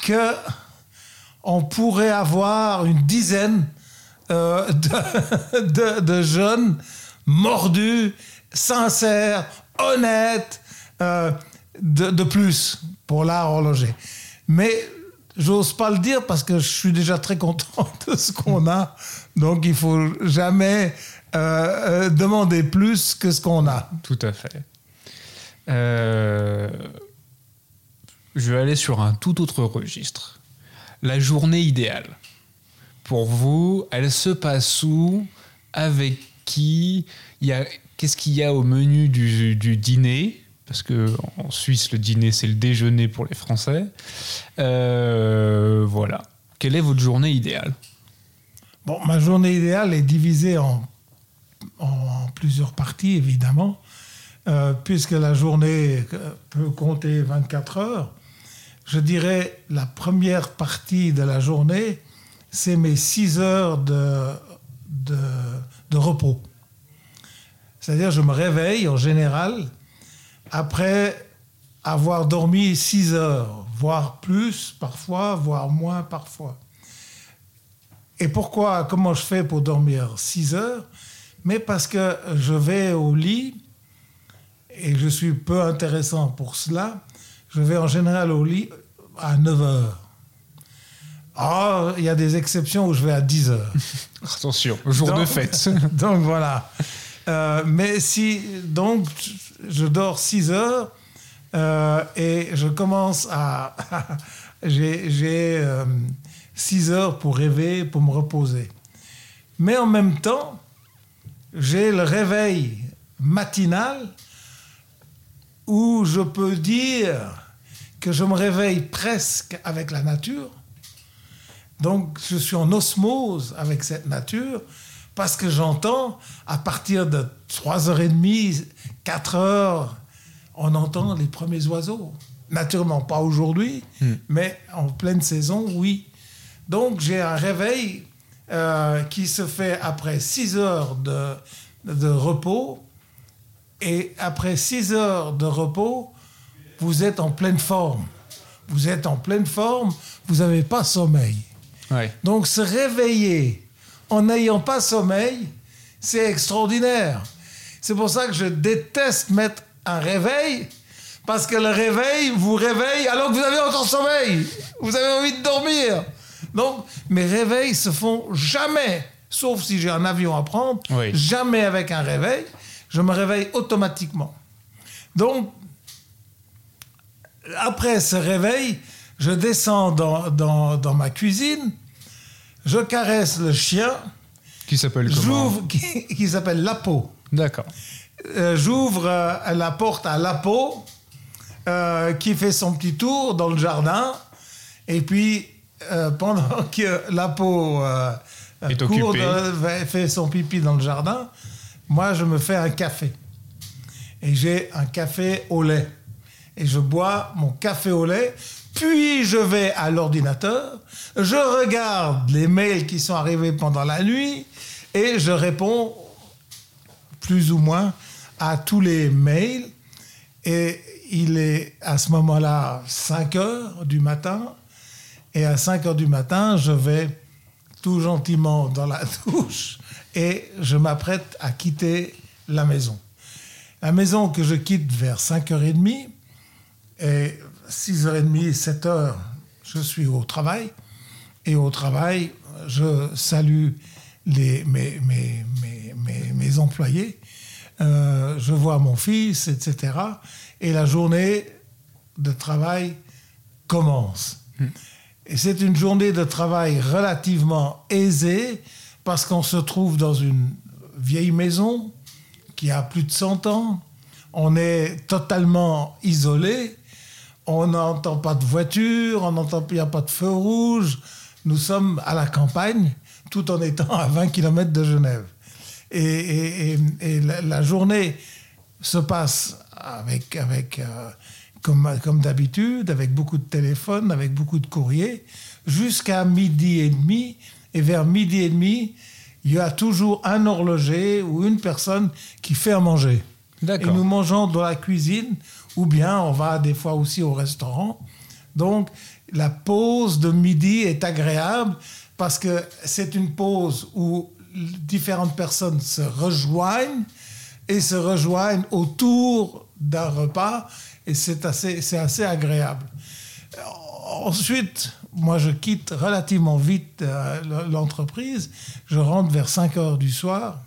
que on pourrait avoir une dizaine euh, de, [laughs] jeunes mordus, sincères, honnêtes, euh, de, plus pour l'art horloger. Mais j'ose pas le dire parce que je suis déjà très content [laughs] de ce qu'on a. Donc il faut jamais euh, demander plus que ce qu'on a. Tout à fait. je vais aller sur un tout autre registre. La journée idéale pour vous, elle se passe où? Avec qui? Qu'est-ce qu'il y a au menu du, dîner? Parce que en Suisse, le dîner, c'est le déjeuner pour les Français. Euh, voilà. Quelle est votre journée idéale? Bon, ma journée idéale est divisée en, plusieurs parties, évidemment, euh, puisque la journée peut compter 24 heures. Je dirais la première partie de la journée, c'est mes 6 heures de, de, de repos. C'est-à-dire, je me réveille en général après avoir dormi 6 heures, voire plus parfois, voire moins parfois. Et pourquoi, comment je fais pour dormir 6 heures? Mais parce que je vais au lit, et je suis peu intéressant pour cela, je vais en général au lit à 9 heures. Ah, il y a des exceptions où je vais à 10 heures. [laughs] Attention, jour de fête. [laughs] donc voilà. Euh, mais si, donc, je dors 6 heures euh, et je commence à. [laughs] j'ai 6 euh, heures pour rêver, pour me reposer. Mais en même temps, j'ai le réveil matinal où je peux dire que je me réveille presque avec la nature. Donc je suis en osmose avec cette nature parce que j'entends à partir de 3h30, 4h, on entend les premiers oiseaux. Naturellement, pas aujourd'hui, hmm. mais en pleine saison, oui. Donc j'ai un réveil euh, qui se fait après 6 heures de, de repos. Et après 6 heures de repos, vous êtes en pleine forme. Vous êtes en pleine forme, vous n'avez pas sommeil. Donc se réveiller en n'ayant pas sommeil, c'est extraordinaire. C'est pour ça que je déteste mettre un réveil, parce que le réveil vous réveille alors que vous avez encore sommeil. Vous avez envie de dormir. Donc, mes réveils se font jamais, sauf si j'ai un avion à prendre, jamais avec un réveil. Je me réveille automatiquement. Donc, après ce réveil, je descends dans, dans, dans ma cuisine, je caresse le chien. Qui s'appelle comment? Qui, [laughs] qui s'appelle Lapo. D'accord. Euh, j'ouvre euh, la porte à Lapo, euh, qui fait son petit tour dans le jardin. Et puis, pendant [laughs] que Lapo court, fait son pipi dans le jardin, moi, je me fais un café. Et j'ai un café au lait. Et je bois mon café au lait puis je vais à l'ordinateur, je regarde les mails qui sont arrivés pendant la nuit et je réponds plus ou moins à tous les mails. Et il est à ce moment-là 5 heures du matin. Et à 5 heures du matin, je vais tout gentiment dans la [laughs] douche et je m'apprête à quitter la maison. La maison que je quitte vers 5h30 est 6h30, 7h, je suis au travail. Et au travail, je salue les, mes, mes, mes, mes employés. Euh, je vois mon fils, etc. Et la journée de travail commence. Hmm. Et c'est une journée de travail relativement aisée parce qu'on se trouve dans une vieille maison qui a plus de 100 ans. On est totalement isolé on n'entend pas de voiture, on n'entend il n'y a pas de feu rouge. Nous sommes à la campagne, tout en étant à 20 km de Genève. Et, la, journée se passe avec, avec euh, comme, comme d'habitude, avec beaucoup de téléphones, avec beaucoup de courriers, jusqu'à midi et demi. Et vers midi et demi, il y a toujours un horloger ou une personne qui fait à manger. Et nous mangeons dans la cuisine ou bien on va des fois aussi au restaurant. Donc la pause de midi est agréable parce que c'est une pause où différentes personnes se rejoignent et se rejoignent autour d'un repas et c'est assez, c'est assez agréable. Ensuite, moi je quitte relativement vite euh, l'entreprise, je rentre vers 5 heures du soir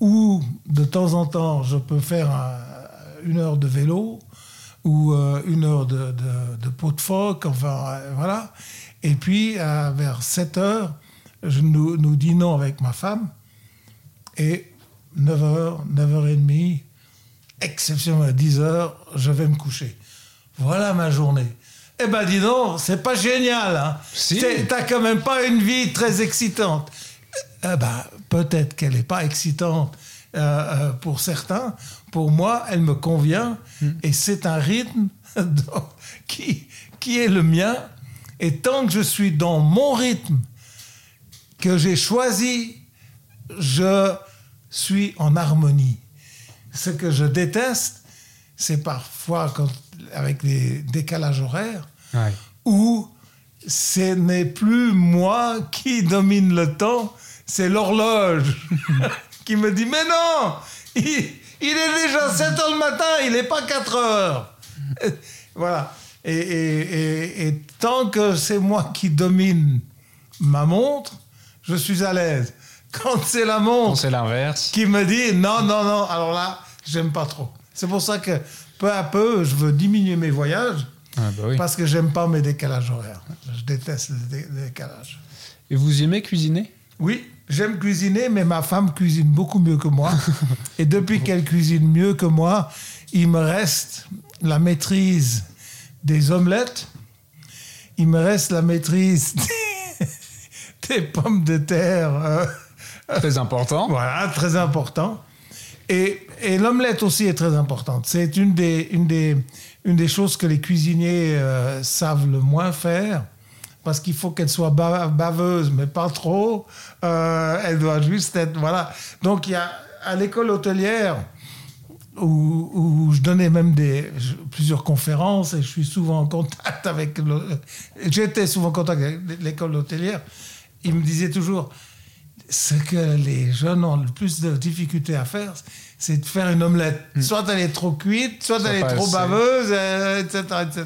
où de temps en temps je peux faire un, une heure de vélo ou euh, une heure de, de, pot de phoque, enfin euh, voilà. Et puis vers 7 heures, je, nous, nous dînons avec ma femme et 9h, 9h30, exceptionnellement à 10h, je vais me coucher. Voilà ma journée. Eh ben dis donc, c'est pas génial. Hein. Si. T'as quand même pas une vie très excitante. Eh ben, peut-être qu'elle n'est pas excitante euh, euh, pour certains. Pour moi, elle me convient et c'est un rythme [laughs] qui, qui est le mien. Et tant que je suis dans mon rythme que j'ai choisi, je suis en harmonie. Ce que je déteste, c'est parfois quand, avec les décalages horaires Ouais. où ce n'est plus moi qui domine le temps, c'est l'horloge [laughs] qui me dit Mais non il, il est déjà 7 heures le matin, il n'est pas 4 heures. [laughs] voilà. Et, et- et- et tant que c'est moi qui domine ma montre, je suis à l'aise. Quand c'est la Quand montre c'est l'inverse. qui me dit non, non, non, alors là, j'aime pas trop. C'est pour ça que peu à peu, je veux diminuer mes voyages Ah bah oui. parce que j'aime pas mes décalages horaires. Je déteste les dé- les décalages. Et vous aimez cuisiner? Oui, j'aime cuisiner, mais ma femme cuisine beaucoup mieux que moi. [laughs] Et depuis qu'elle cuisine mieux que moi, il me reste la maîtrise des omelettes, il me reste la maîtrise [laughs] des, pommes de terre. euh, Très important. [laughs] voilà, très important. Et, et l'omelette aussi est très importante. C'est une des, une, des, une des choses que les cuisiniers euh, savent le moins faire. Parce qu'il faut qu'elle soit ba- baveuse, mais pas trop. Euh, elle doit juste être. Voilà. Donc, il y a à l'école hôtelière, où, où je donnais même des, plusieurs conférences et je suis souvent en contact avec. J'étais souvent en contact avec l'école hôtelière. Il me disait toujours ce que les jeunes ont le plus de difficultés à faire, c'est de faire une omelette. Soit elle est trop cuite, soit, Soit elle est trop assez. baveuse, euh, etc., etc.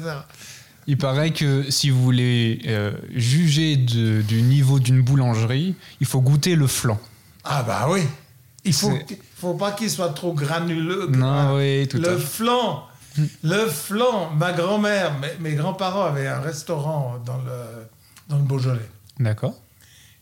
Il paraît que si vous voulez euh, juger de- du niveau d'une boulangerie, il faut goûter le flan. Ah bah oui. Il faut, faut pas qu'il soit trop granuleux. Non, oui, tout à Le fait. flan, le flan. Ma grand-mère, mes, mes grands-parents avaient un restaurant dans le, dans le Beaujolais. D'accord.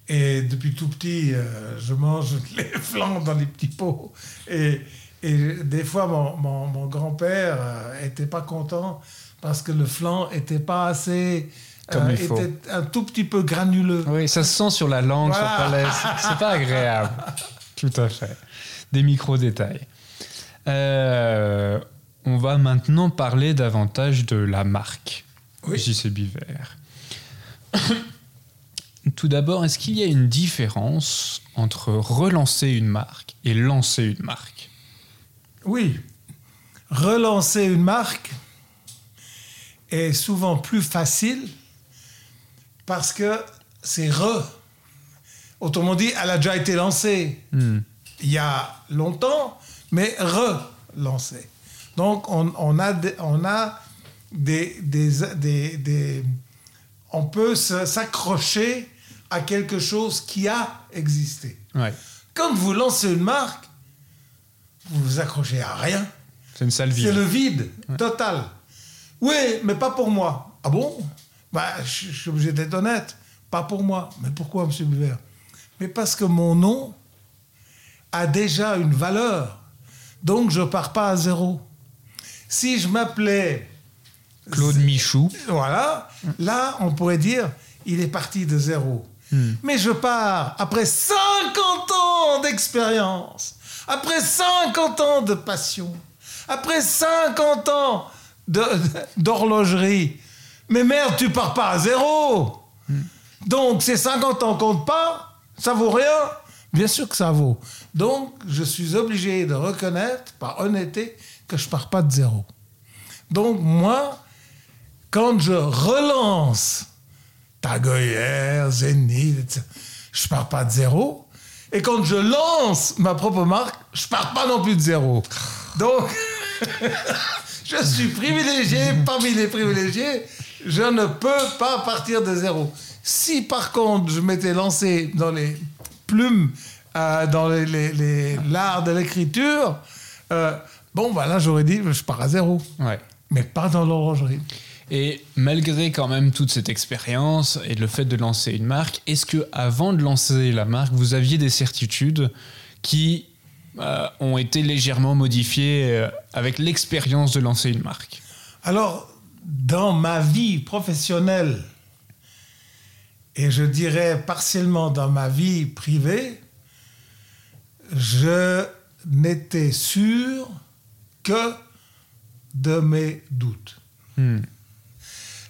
Et depuis tout petit, euh, je mange [laughs] les flans dans les petits pots. Et, et des fois, mon, mon- mon grand-père euh, était pas content parce que le flan était pas assez. euh, Comme il faut. était un tout petit peu granuleux. Oui, ça se sent sur la langue, sur Voilà. le palais. C'est- pas agréable. [laughs] Tout à fait. Des micro-détails. Euh, on va maintenant parler davantage de la marque Oui. JC Biver. Tout d'abord, est-ce qu'il y a une différence entre relancer une marque et lancer une marque? Oui. Relancer une marque est souvent plus facile parce que c'est re. Autrement dit, elle a déjà été lancée Hmm. il y a longtemps, mais relancée. Donc, on, on a, on a des, des, des- des- On peut s'accrocher à quelque chose qui a existé. Ouais. Quand vous lancez une marque, vous vous accrochez à rien. C'est une salle C'est vide. le vide total. Oui, mais pas pour moi. Ah bon? Bah, je, je suis obligé d'être honnête. Pas pour moi. Mais pourquoi, M. Buver Mais parce que mon nom a déjà une valeur. Donc, je pars pas à zéro. Si je m'appelais... Claude Michou. Voilà, là, on pourrait dire, il est parti de zéro. Mais je pars après 50 ans d'expérience, après 50 ans de passion, après 50 ans [laughs] d'horlogerie. Mais merde, tu pars pas à zéro. Donc, ces 50 ans comptent pas, ça vaut rien. Bien sûr que ça vaut. Donc, je suis obligé de reconnaître, par honnêteté, que je pars pas de zéro. Donc, moi, quand je relance Tagoyer, Zénith, etc., je pars pas de zéro. Et quand je lance ma propre marque, je pars pas non plus de zéro. Donc, [laughs] je suis privilégié parmi les privilégiés. Je ne peux pas partir de zéro. Si par contre je m'étais lancé dans les plumes, euh, dans les- les- les- l'art de l'écriture, euh, bon, bah là j'aurais dit je pars à zéro. Ouais. Mais pas dans l'horlogerie. Et malgré quand même toute cette expérience et le fait de lancer une marque, est-ce que avant de lancer la marque, vous aviez des certitudes qui euh, ont été légèrement modifiées euh, avec l'expérience de lancer une marque? Alors, dans ma vie professionnelle, et je dirais partiellement dans ma vie privée, je n'étais sûr que de mes doutes. Hmm.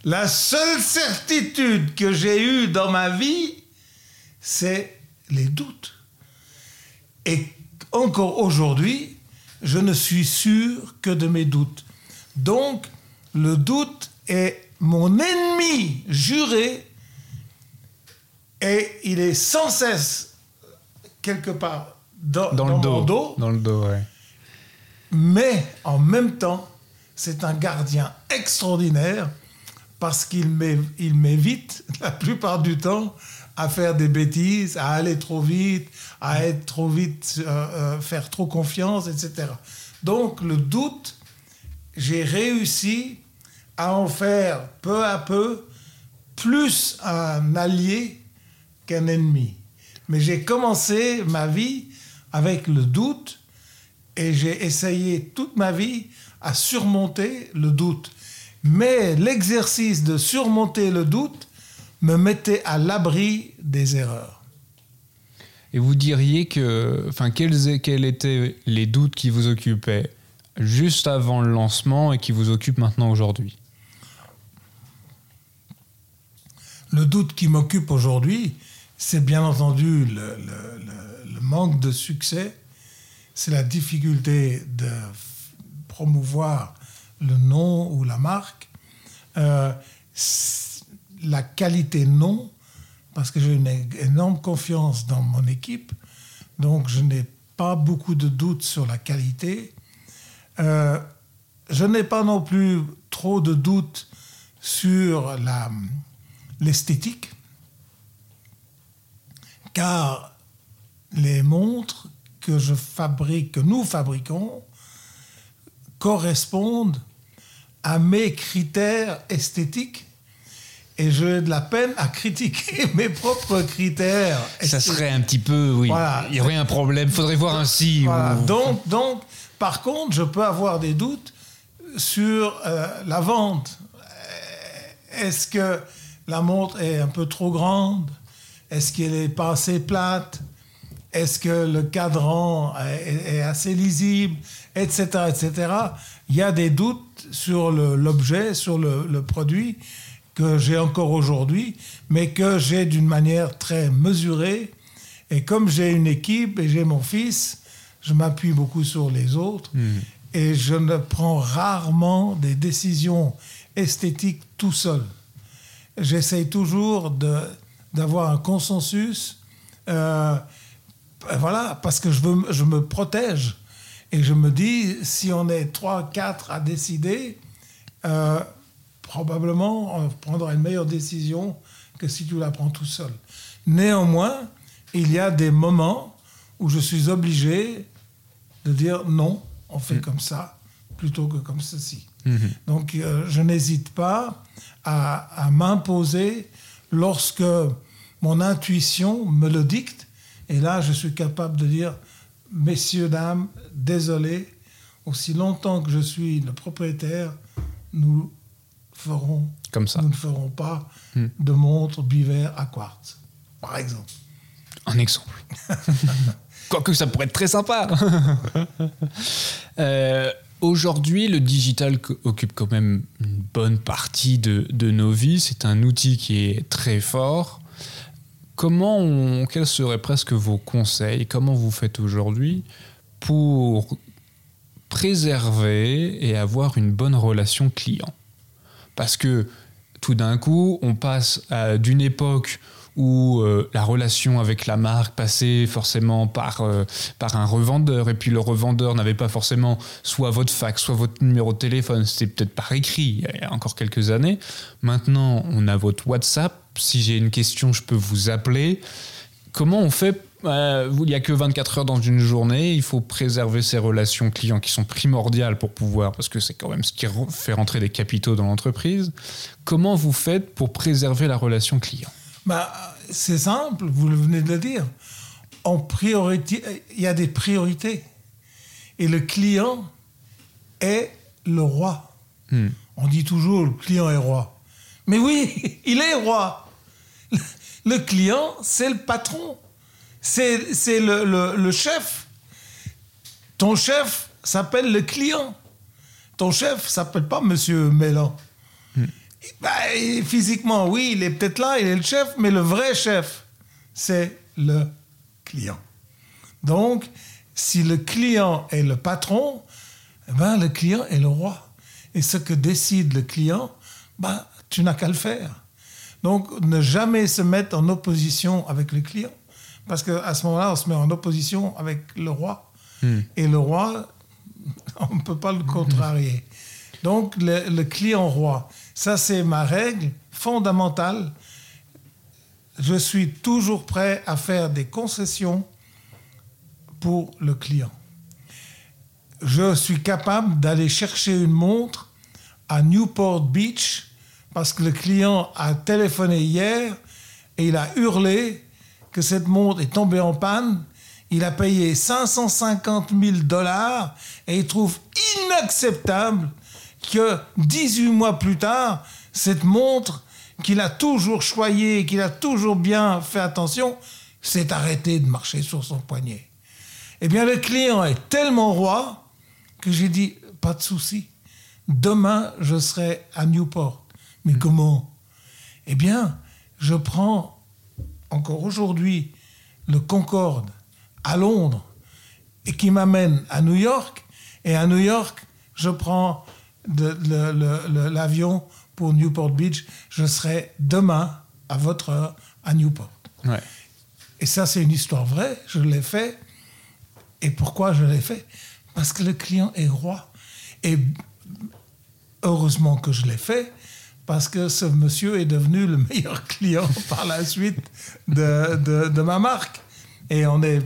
La seule certitude que j'ai eue dans ma vie, c'est les doutes. Et encore aujourd'hui, je ne suis sûr que de mes doutes. Donc, le doute est mon ennemi juré et il est sans cesse quelque part dans, Dans, le dos. dos Dans le dos, ouais. mais en même temps, c'est un gardien extraordinaire parce qu'il m'é- il m'évite [laughs] la plupart du temps à faire des bêtises, à aller trop vite, à être trop vite, euh, euh, faire trop confiance, etc. Donc le doute, j'ai réussi à en faire peu à peu plus un allié qu'un ennemi. Mais j'ai commencé ma vie avec le doute et j'ai essayé toute ma vie à surmonter le doute. Mais l'exercice de surmonter le doute me mettait à l'abri des erreurs. Et vous diriez que, enfin, quels, quels étaient les doutes qui vous occupaient juste avant le lancement et qui vous occupent maintenant aujourd'hui? Le doute qui m'occupe aujourd'hui, c'est bien entendu le, le- le- le manque de succès, c'est la difficulté de promouvoir le nom ou la marque, Euh, la qualité non, parce que j'ai une énorme confiance dans mon équipe, donc je n'ai pas beaucoup de doutes sur la qualité. Euh, je n'ai pas non plus trop de doutes sur l'esthétique, car les montres que je fabrique, que nous fabriquons, correspondent à mes critères esthétiques et j'ai de la peine à critiquer [laughs] mes propres critères. Ça serait un petit peu, oui. Voilà. Il y aurait un problème. Faudrait voir un si. Voilà. ou- Donc, donc, par contre, je peux avoir des doutes sur euh, la vente. Euh, Est-ce que la montre est un peu trop grande? Est-ce qu'elle est pas assez plate? Est-ce que le cadran est, est assez lisible Etc. etc. Il y a des doutes sur l'objet, sur le, le produit que j'ai encore aujourd'hui, mais que j'ai d'une manière très mesurée. Et comme j'ai une équipe et j'ai mon fils, je m'appuie beaucoup sur les autres et je ne prends rarement des décisions esthétiques tout seul. J'essaye toujours d'avoir un consensus, euh, voilà, parce que je, veux, je me protège. Et je me dis, si on est 3, 4 à décider, euh, probablement on prendra une meilleure décision que si tu la prends tout seul. Néanmoins, il y a des moments où je suis obligé de dire non, on fait comme ça plutôt que comme ceci. Donc euh, je n'hésite pas à, à m'imposer lorsque mon intuition me le dicte. Et là, je suis capable de dire, messieurs, dames, désolé, aussi longtemps que je suis le propriétaire, nous ferons, Comme ça. nous ne ferons pas de montre bivaire à quartz, par exemple. Un exemple. [laughs] Quoique ça pourrait être très sympa. [laughs] Euh, Aujourd'hui, le digital occupe quand même une bonne partie de, de nos vies. C'est un outil qui est très fort. Comment quels seraient presque vos conseils Comment vous faites aujourd'hui pour préserver et avoir une bonne relation client? Parce que tout d'un coup, on passe d'une époque où euh, la relation avec la marque passait forcément par, euh, par un revendeur, et puis le revendeur n'avait pas forcément soit votre fax, soit votre numéro de téléphone, c'était peut-être par écrit il y a encore quelques années. Maintenant, on a votre WhatsApp, si j'ai une question, je peux vous appeler. Comment on fait euh, Il n'y a que 24 heures dans une journée, il faut préserver ces relations clients qui sont primordiales pour pouvoir, parce que c'est quand même ce qui fait rentrer des capitaux dans l'entreprise. Comment vous faites pour préserver la relation client? Bah, c'est simple, vous le venez de le dire. En priorité, il y a des priorités. Et le client est le roi. Hmm. On dit toujours le client est roi. Mais oui, [laughs] il est roi. Le client, c'est le patron. C'est le, le, chef. Ton chef s'appelle le client. Ton chef s'appelle pas Monsieur Mélan. Hmm. Bah, physiquement, oui, il est peut-être là, il est le chef, mais le vrai chef, c'est le client. Donc, si le client est le patron, eh ben, le client est le roi. Et ce que décide le client, ben, tu n'as qu'à le faire. Donc, ne jamais se mettre en opposition avec le client. Parce qu'à ce moment-là, on se met en opposition avec le roi. Hmm. Et le roi, [laughs] on ne peut pas le contrarier. Donc, le, client roi, ça c'est ma règle fondamentale. Je suis toujours prêt à faire des concessions pour le client. Je suis capable d'aller chercher une montre à Newport Beach parce que le client a téléphoné hier et il a hurlé que cette montre est tombée en panne. Il a payé 550 000 dollars et il trouve inacceptable que 18 mois plus tard, cette montre qu'il a toujours choyée, qu'il a toujours bien fait attention, s'est arrêtée de marcher sur son poignet. Eh bien, le client est tellement roi que j'ai dit, pas de souci, demain je serai à Newport. Mais mm. comment? Eh bien, je prends encore aujourd'hui le Concorde à Londres et qui m'amène à New York. Et à New York, je prends l'avion pour Newport Beach. Je serai demain à votre heure à Newport. Et ça, c'est une histoire vraie. Je l'ai fait. Et pourquoi je l'ai fait? Parce que le client est roi. Et heureusement que je l'ai fait, parce que ce monsieur est devenu le meilleur [laughs] client par la suite de, de, ma marque. Et on est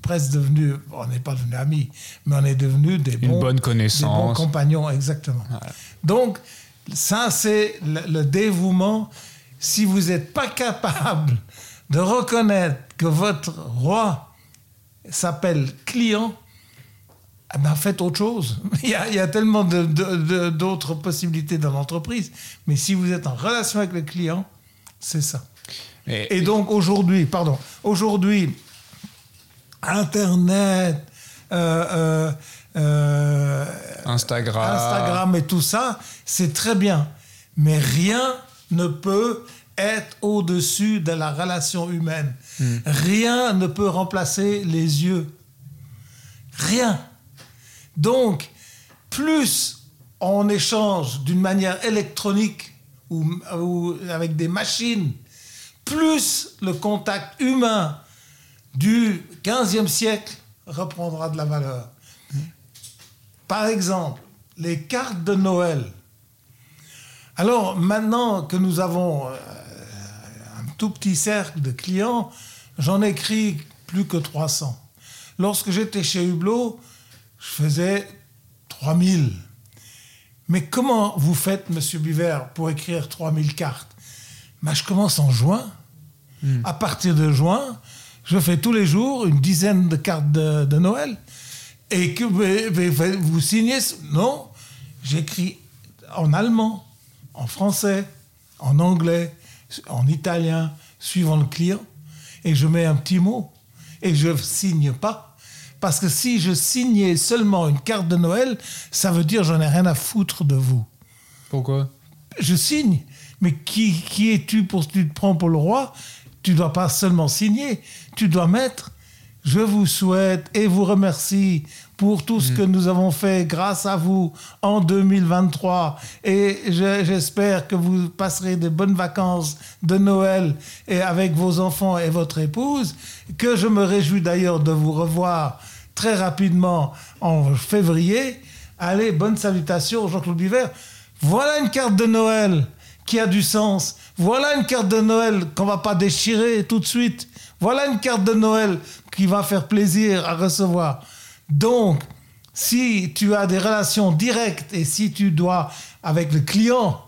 presque devenu, on n'est pas devenu amis, mais on est devenu des, Une bons, bonne connaissance. des bons compagnons, exactement. Donc, ça, c'est le, dévouement. Si vous n'êtes pas capable de reconnaître que votre roi s'appelle client, eh ben, faites autre chose. [laughs] Il y a, tellement d'autres possibilités dans l'entreprise. Mais si vous êtes en relation avec le client, c'est ça. Et, donc aujourd'hui, pardon, aujourd'hui, Internet, euh, euh, euh, Instagram. Instagram et tout ça, c'est très bien. Mais rien ne peut être au-dessus de la relation humaine. Hmm. Rien ne peut remplacer les yeux. Rien. Donc, plus on échange d'une manière électronique ou, avec des machines, plus le contact humain du 15e siècle reprendra de la valeur. Par exemple, les cartes de Noël. Alors maintenant que nous avons euh, un tout petit cercle de clients, j'en écris plus que 300. Lorsque j'étais chez Hublot, je faisais 3000. Mais comment vous faites, Monsieur Biver, pour écrire 3000 cartes? Ben, Je commence en juin. Hmm. À partir de juin, je fais tous les jours une dizaine de cartes de, Noël. Et que vous signez Non, j'écris en allemand, en français, en anglais, en italien, suivant le client. Et je mets un petit mot. Et je ne signe pas. Parce que si je signais seulement une carte de Noël, ça veut dire j'en ai rien à foutre de vous. Pourquoi? Je signe. Mais qui, qui es-tu pour tu te prends pour le roi? Tu dois pas seulement signer, tu dois mettre je vous souhaite et vous remercie pour tout ce mm. que nous avons fait grâce à vous en 2023 et j'espère que vous passerez de bonnes vacances de Noël et avec vos enfants et votre épouse, que je me réjouis d'ailleurs de vous revoir très rapidement en février. Allez, bonne salutation, Jean-Claude Biver. Voilà une carte de Noël qui a du sens. Voilà une carte de Noël qu'on va pas déchirer tout de suite voilà une carte de Noël qui va faire plaisir à recevoir. Donc, si tu as des relations directes et si tu dois avec le client,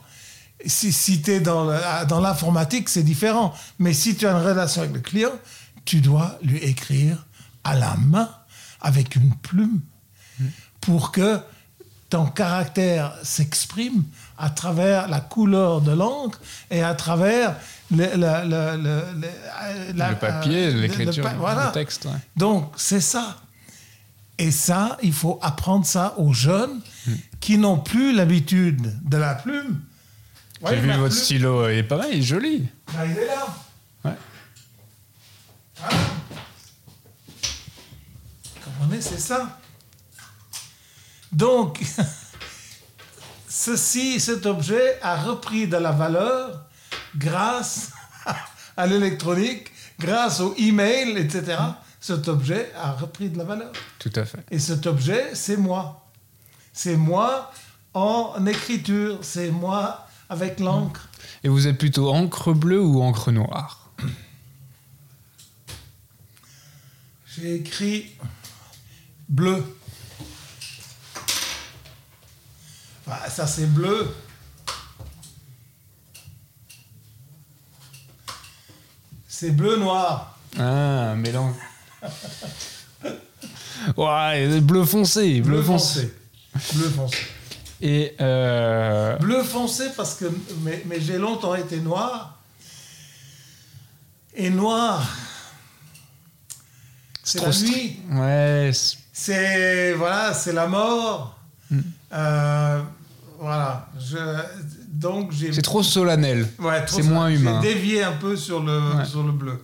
si, si tu es dans l'informatique, c'est différent. Mais si tu as une relation avec le client, tu dois lui écrire à la main avec une plume pour que ton caractère s'exprime à travers la couleur de l'encre et à travers le, le- le- le- le- la- le papier, euh, le- l'écriture, le pa- voilà. le texte. ouais. Donc, c'est ça. Et ça, il faut apprendre ça aux jeunes qui n'ont plus l'habitude de la plume. J'ai vu votre plume, stylo, il est pas mal, il est joli. bah, il est là. Ouais. Voilà. Comprenez, c'est ça. Donc, [laughs] ceci, cet objet a repris de la valeur grâce [laughs] à l'électronique, grâce au email, etc. Cet objet a repris de la valeur. Tout à fait. Et cet objet, c'est moi. C'est moi en écriture, c'est moi avec l'encre. Et vous êtes plutôt encre bleue ou encre noire? J'ai écrit bleu. Enfin, ça c'est bleu. C'est bleu noir. Ah, mélange. Ouais, bleu foncé, bleu, foncé. Bleu foncé. Et euh, Bleu foncé parce que mais, mais j'ai longtemps été noir. Et noir, c'est la nuit. Ouais, c'est- voilà, c'est la mort. Hmm. Euh, voilà. Je, donc j'ai. c'est trop solennel. ouais, c'est moins humain. J'ai dévié un peu sur le Ouais. sur le bleu.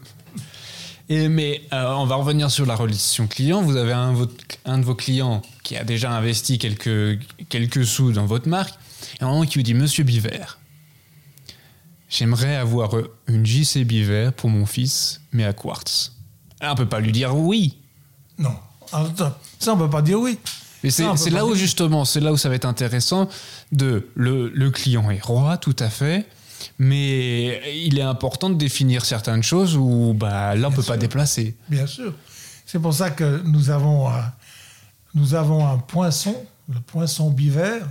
Et mais euh, on va revenir sur la relation client. Vous avez un, votre- un de vos clients qui a déjà investi quelques, quelques sous dans votre marque, et un moment qui vous dit Monsieur Biver, j'aimerais avoir une JC Biver pour mon fils, mais à quartz. Alors, on peut pas lui dire oui. Non. Ça on peut pas dire oui. Mais c'est là où justement, c'est là où ça va être intéressant de le, le client est roi, tout à fait. Mais il est important de définir certaines choses où bah, là on peut pas déplacer. Bien sûr. C'est pour ça que nous avons, un- nous avons un poinçon, le poinçon bivert,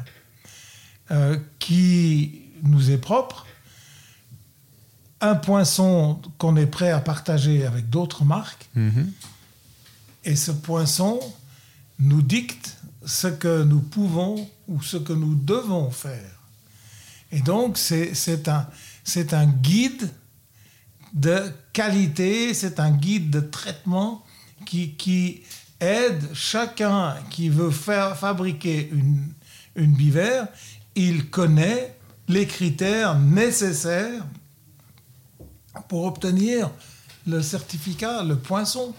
euh, qui nous est propre. Un poinçon qu'on est prêt à partager avec d'autres marques. Mhm. Et ce poinçon nous dicte ce que nous pouvons ou ce que nous devons faire. Et donc, c'est un, un guide de qualité, c'est un guide de traitement qui, qui aide chacun qui veut faire fabriquer une, une bivère. Il connaît les critères nécessaires pour obtenir le certificat, le poinçon.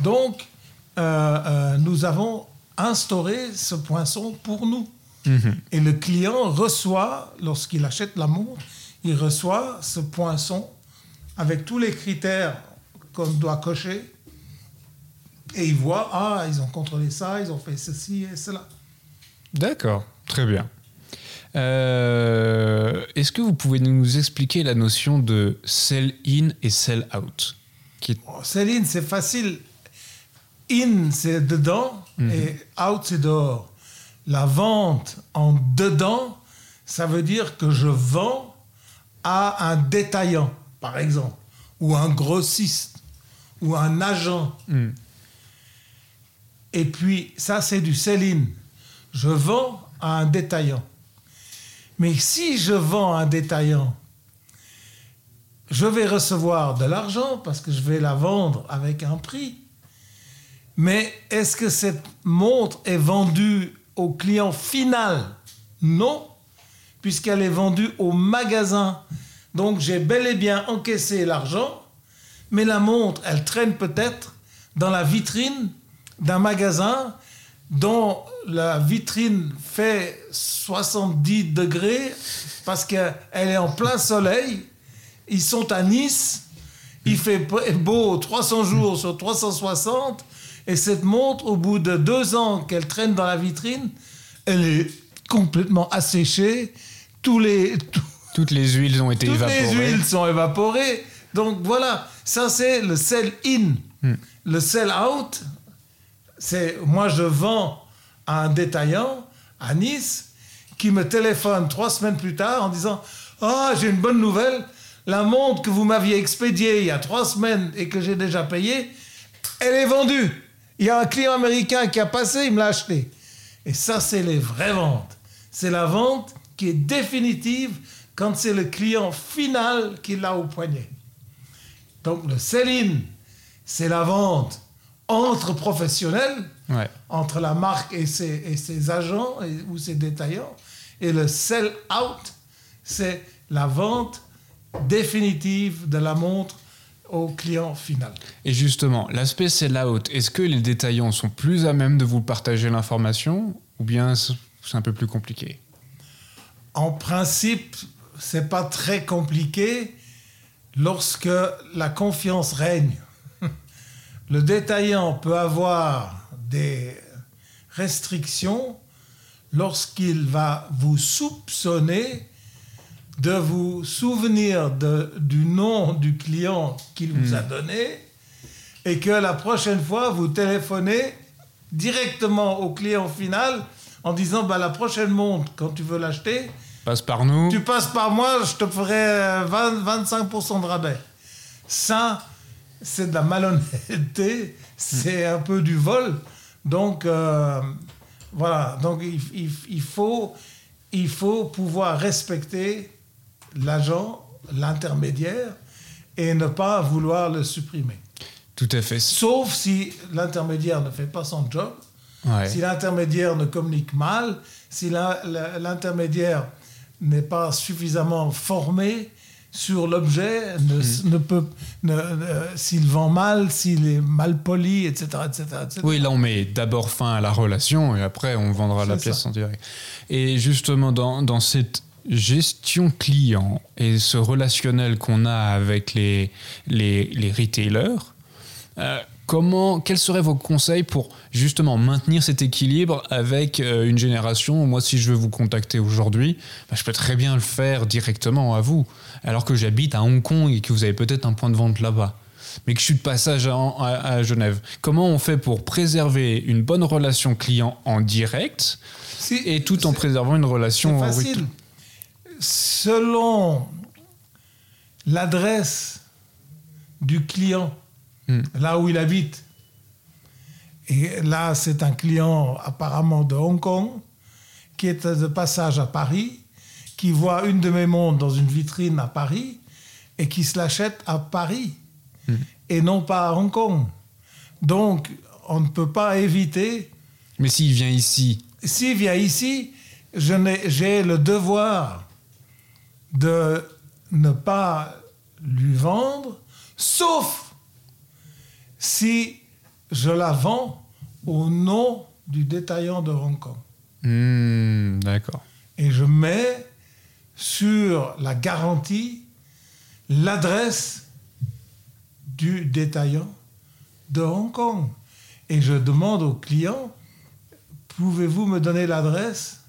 Donc, euh, euh, nous avons instauré ce poinçon pour nous. Mhm. Et le client reçoit, lorsqu'il achète la montre, il reçoit ce poinçon avec tous les critères qu'on doit cocher. Et il voit, ah, ils ont contrôlé ça, ils ont fait ceci et cela. D'accord, très bien. Euh, Est-ce que vous pouvez nous expliquer la notion de sell in et sell out qui Oh, Céline, c'est facile. In, c'est dedans, et out, c'est dehors. La vente en dedans, ça veut dire que je vends à un détaillant, par exemple, ou un grossiste, ou un agent. Hmm. Et puis, ça, c'est du sell-in. Je vends à un détaillant. Mais si je vends à un détaillant, je vais recevoir de l'argent parce que je vais la vendre avec un prix. Mais est-ce que cette montre est vendue au client final Non, puisqu'elle est vendue au magasin. Donc j'ai bel et bien encaissé l'argent, mais la montre, elle traîne peut-être dans la vitrine d'un magasin dont la vitrine fait 70 degrés parce qu'elle est en plein soleil. Ils sont à Nice, il fait beau 300 jours sur 360, et cette montre, au bout de deux ans qu'elle traîne dans la vitrine, elle est complètement asséchée. Tous les, tout- Toutes les huiles ont été toutes évaporées. les huiles sont évaporées. Donc voilà, ça c'est le sell in. Hmm. Le sell out, c'est moi je vends à un détaillant à Nice qui me téléphone trois semaines plus tard en disant Ah, j'ai une bonne nouvelle, la montre que vous m'aviez expédiée il y a trois semaines et que j'ai déjà payée, elle est vendue. Il y a un client américain qui a passé, il me l'a acheté. Et ça, c'est les vraies ventes. C'est la vente qui est définitive quand c'est le client final qui l'a au poignet. Donc le sell-in, c'est la vente entre professionnels, entre la marque et ses, et ses agents ou ses détaillants. Et le sell-out, c'est la vente définitive de la montre au client final. Et justement, l'aspect sell-out, est-ce que les détaillants sont plus à même de vous partager l'information ou bien c'est un peu plus compliqué? En principe, c'est pas très compliqué lorsque la confiance règne. [laughs] Le détaillant peut avoir des restrictions lorsqu'il va vous soupçonner de vous souvenir de, du nom du client qu'il vous a hmm. donné et que la prochaine fois, vous téléphonez directement au client final en disant bah, la prochaine montre, quand tu veux l'acheter, passe par nous. Tu passes par moi, je te ferai 25% de rabais. Ça, c'est de la malhonnêteté, c'est un peu du vol. Donc, euh, voilà. Donc, il, il, faut, il faut pouvoir respecter l'agent, l'intermédiaire, et ne pas vouloir le supprimer. Tout à fait. Sauf si l'intermédiaire ne fait pas son job, si l'intermédiaire ne communique mal, si l'intermédiaire n'est pas suffisamment formé sur l'objet, ne, hmm. peut, s'il vend mal, s'il est mal poli, etc., etc., Oui, là on met d'abord fin à la relation et après on vendra la pièce en direct. Et justement dans, dans cette gestion client et ce relationnel qu'on a avec les, les, les retailers, euh, comment, quels seraient vos conseils pour justement maintenir cet équilibre avec euh, une génération Moi, si je veux vous contacter aujourd'hui, bah, je peux très bien le faire directement à vous, alors que j'habite à Hong Kong et que vous avez peut-être un point de vente là-bas mais que je suis de passage à, Genève. Comment on fait pour préserver une bonne relation client en direct et tout en préservant une relation facile selon l'adresse du client, hmm. là où il habite, et là c'est un client apparemment de Hong Kong, qui est de passage à Paris, qui voit une de mes montres dans une vitrine à Paris, et qui se l'achète à Paris, hmm. et non pas à Hong Kong. Donc on ne peut pas éviter... Mais s'il vient ici? S'il vient ici, j'ai le devoir de ne pas lui vendre, sauf si je la vends au nom du détaillant de Hong Kong. Hmm, d'accord. Et je mets sur la garantie l'adresse du détaillant de Hong Kong. Et je demande au client, pouvez-vous me donner l'adresse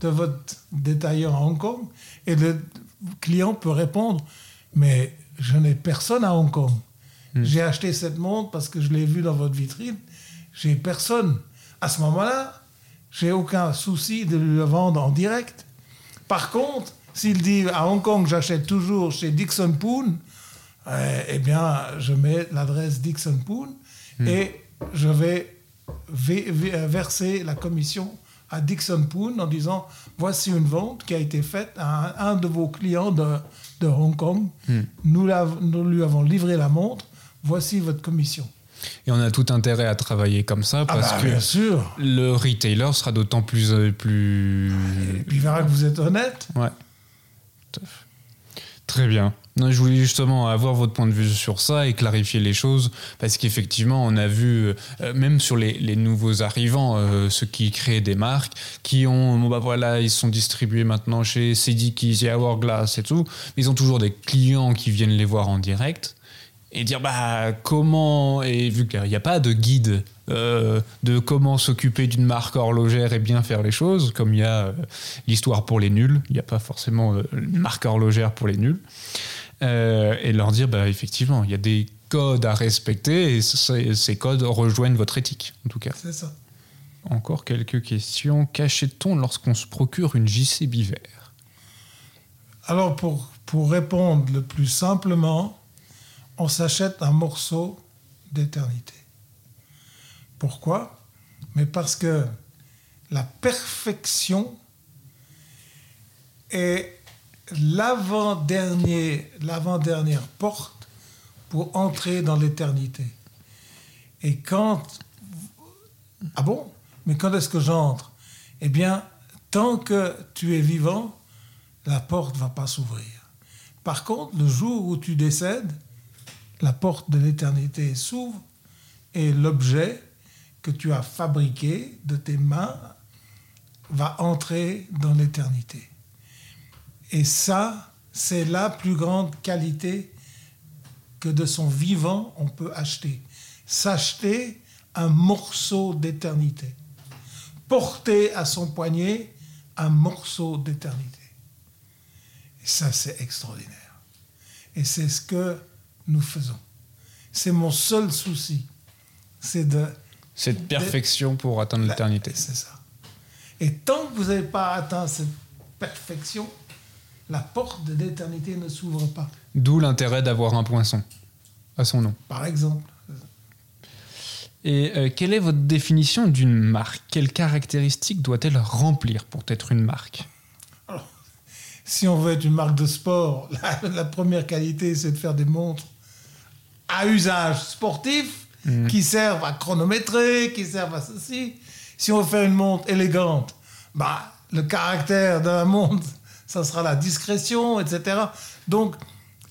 de votre détaillant à Hong Kong? Et le client peut répondre, mais je n'ai personne à Hong Kong. Hmm. J'ai acheté cette montre parce que je l'ai vue dans votre vitrine. J'ai personne. À ce moment-là, j'ai aucun souci de lui vendre en direct. Par contre, s'il dit à Hong Kong, j'achète toujours chez Dixon Poon, eh, eh bien, je mets l'adresse Dixon Poon hmm. et je vais verser la commission à Dixon Poon en disant voici une vente qui a été faite à un, de vos clients de, de Hong Kong. Hmm. Nous, nous, lui avons livré la montre. Voici votre commission. Et on a tout intérêt à travailler comme ça ah parce bah, que sûr. le retailer sera d'autant plus, euh, plus. Et puis il verra que vous êtes honnête. Ouais. Très bien. Non, je voulais justement avoir votre point de vue sur ça et clarifier les choses, parce qu'effectivement, on a vu, euh, même sur les, nouveaux arrivants, euh, ceux qui créent des marques, qui ont, bon bah voilà, ils sont distribués maintenant chez Sediki, Hourglass et tout, mais ils ont toujours des clients qui viennent les voir en direct et dire bah comment et vu qu'il n'y a pas de guide euh, de comment s'occuper d'une marque horlogère et bien faire les choses comme il y a l'histoire pour les nuls il n'y a pas forcément une marque horlogère pour les nuls euh, et leur dire, bah, effectivement, il y a des codes à respecter et ces codes rejoignent votre éthique, en tout cas. C'est ça. Encore quelques questions. Qu'achète-t-on lorsqu'on se procure une JC Biver? Alors, pour, pour répondre le plus simplement, on s'achète un morceau d'éternité. Pourquoi? Mais parce que la perfection est l'avant-dernier, l'avant-dernière porte pour entrer dans l'éternité. Et quand... Ah bon? Mais quand est-ce que j'entre? Eh bien, tant que tu es vivant, la porte ne va pas s'ouvrir. Par contre, le jour où tu décèdes, la porte de l'éternité s'ouvre et l'objet que tu as fabriqué de tes mains va entrer dans l'éternité. Et ça, c'est la plus grande qualité que de son vivant on peut acheter. S'acheter un morceau d'éternité. Porter à son poignet un morceau d'éternité. Et ça, c'est extraordinaire. Et c'est ce que nous faisons. C'est mon seul souci. C'est de... Cette perfection pour atteindre l'éternité. C'est ça. Et tant que vous n'avez pas atteint cette perfection, la porte de l'éternité ne s'ouvre pas. D'où l'intérêt d'avoir un poinçon à son nom. Par exemple. Et euh, quelle est votre définition d'une marque? Quelles caractéristiques doit-elle remplir pour être une marque? Alors, Si on veut être une marque de sport, [laughs] la, la première qualité, c'est de faire des montres à usage sportif Mhm. qui servent à chronométrer, qui servent à ceci. Si on veut faire une montre élégante, bah, le caractère de la montre, ça sera la discrétion, etc. Donc,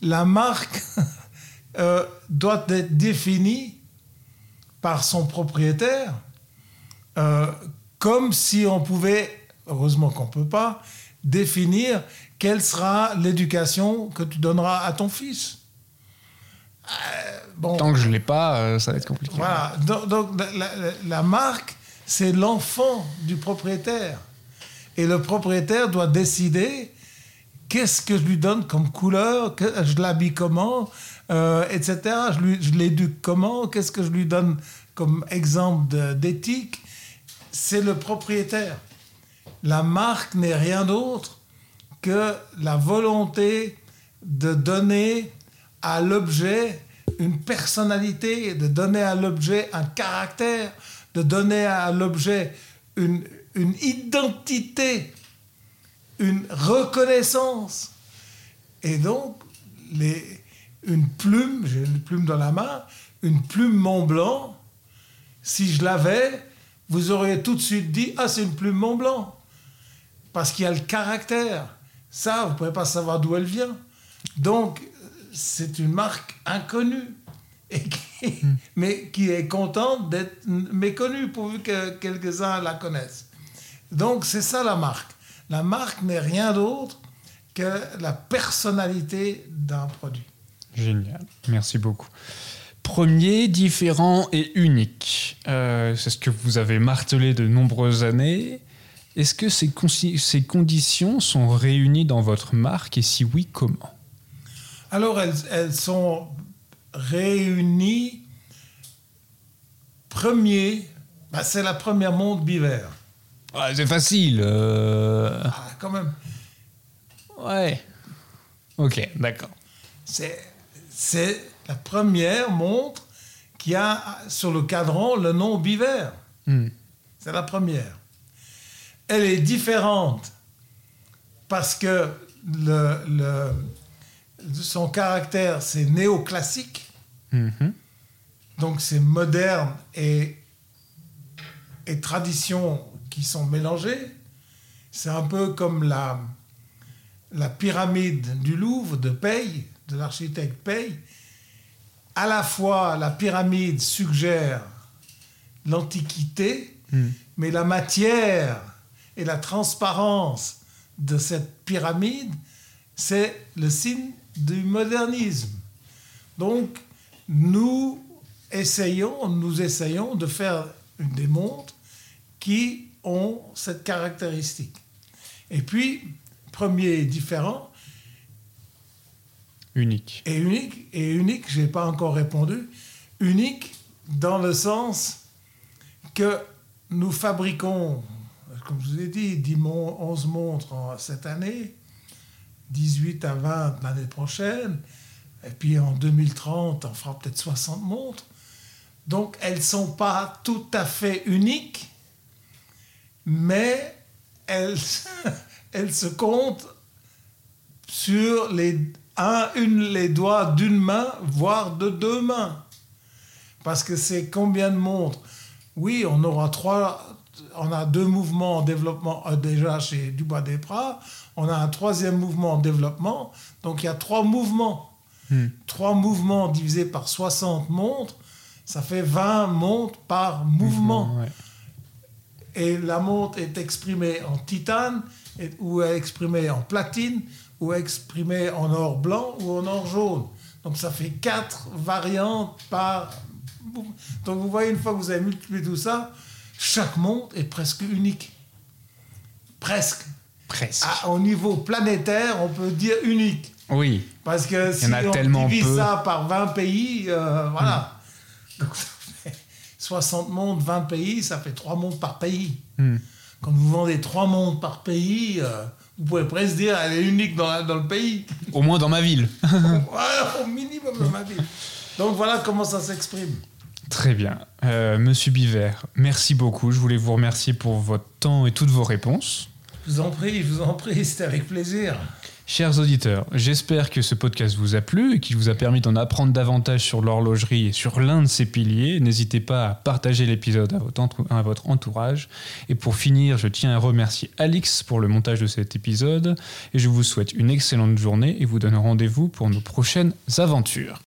la marque [laughs] euh, doit être définie par son propriétaire euh, comme si on pouvait, heureusement qu'on ne peut pas, définir quelle sera l'éducation que tu donneras à ton fils. Euh, bon, Tant que je l'ai pas, ça va être compliqué. voilà. Donc, donc, la, la- la marque, c'est l'enfant du propriétaire. Et le propriétaire doit décider qu'est-ce que je lui donne comme couleur, que, je l'habille comment, euh, etc. Je, je l'éduque comment, qu'est-ce que je lui donne comme exemple d'éthique. C'est le propriétaire. La marque n'est rien d'autre que la volonté de donner à l'objet une personnalité, de donner à l'objet un caractère, de donner à l'objet une, une identité, une reconnaissance. Et donc, les, une plume, j'ai une plume dans la main, une plume Mont Blanc, si je l'avais, vous auriez tout de suite dit Ah, c'est une plume Mont Blanc. Parce qu'il y a le caractère. Ça, vous ne pouvez pas savoir d'où elle vient. Donc, c'est une marque inconnue, et qui- mais qui est contente d'être méconnue pourvu que quelques-uns la connaissent. Donc, c'est ça la marque. La marque n'est rien d'autre que la personnalité d'un produit. Génial, merci beaucoup. Premier, différent et unique. Euh, c'est ce que vous avez martelé de nombreuses années. Est-ce que ces, conditions sont réunies dans votre marque? Et si oui, comment? Alors, elles, elles sont réunies. Premier, bah, c'est la première montre Biver. Ah, C'est facile. euh, Ah, quand même, Ouais. Ok, d'accord. c'est, c'est la première montre qui a sur le cadran le nom Biver. Hmm. C'est la première. Elle est différente parce que le, le- son caractère, c'est néoclassique. Mhm. Donc c'est moderne et, et tradition qui sont mélangées. C'est un peu comme la, la pyramide du Louvre de Pey, de l'architecte Pey. À la fois, la pyramide suggère l'antiquité, Hmm. mais la matière et la transparence de cette pyramide, c'est le signe du modernisme. Donc, nous essayons, nous essayons de faire une des montres qui ont cette caractéristique. Et puis, premier différent Unique. et unique, et unique, je n'ai pas encore répondu, unique dans le sens que nous fabriquons, comme je vous ai dit, 10 mon- 11 montres en- cette année, 18 à 20 l'année prochaine, et puis en 2030, on fera peut-être 60 montres. Donc elles ne sont pas tout à fait uniques, mais elle, [laughs] elle se compte sur les, un, une, les doigts d'une main, voire de deux mains. Parce que c'est combien de montres? Oui, on aura trois, on a deux mouvements en développement euh, déjà chez Dubois des Pras. On a un troisième mouvement en développement. Donc il y a trois mouvements. Hmm. Trois mouvements divisés par 60 montres, ça fait 20 montres par mouvement. Ouais. Et la montre est exprimée en titane, et- ou est exprimée en platine, ou est exprimée en or blanc ou en or jaune. Donc ça fait quatre variantes par. Donc vous voyez, une fois que vous avez multiplié tout ça, chaque montre est presque unique. Presque. Presque. Ah, au niveau planétaire, on peut dire unique. Oui. Parce que si on divise peu. Ça par 20 pays, euh, voilà. Fait 60 montres, 20 pays, ça fait 3 montres par pays. Hmm. Quand vous vendez 3 montres par pays, euh, vous pouvez presque dire elle est unique dans, la- dans le pays. Au moins dans ma ville. [laughs] au minimum dans ma ville. Donc voilà comment ça s'exprime. Très bien. Euh, Monsieur Biver, merci beaucoup. Je voulais vous remercier pour votre temps et toutes vos réponses. Je vous en prie, je vous en prie, c'était avec plaisir. Chers auditeurs, j'espère que ce podcast vous a plu et qu'il vous a permis d'en apprendre davantage sur l'horlogerie et sur l'un de ses piliers. N'hésitez pas à partager l'épisode à votre, entourage. Et pour finir, je tiens à remercier Alix pour le montage de cet épisode et je vous souhaite une excellente journée et vous donne rendez-vous pour nos prochaines aventures.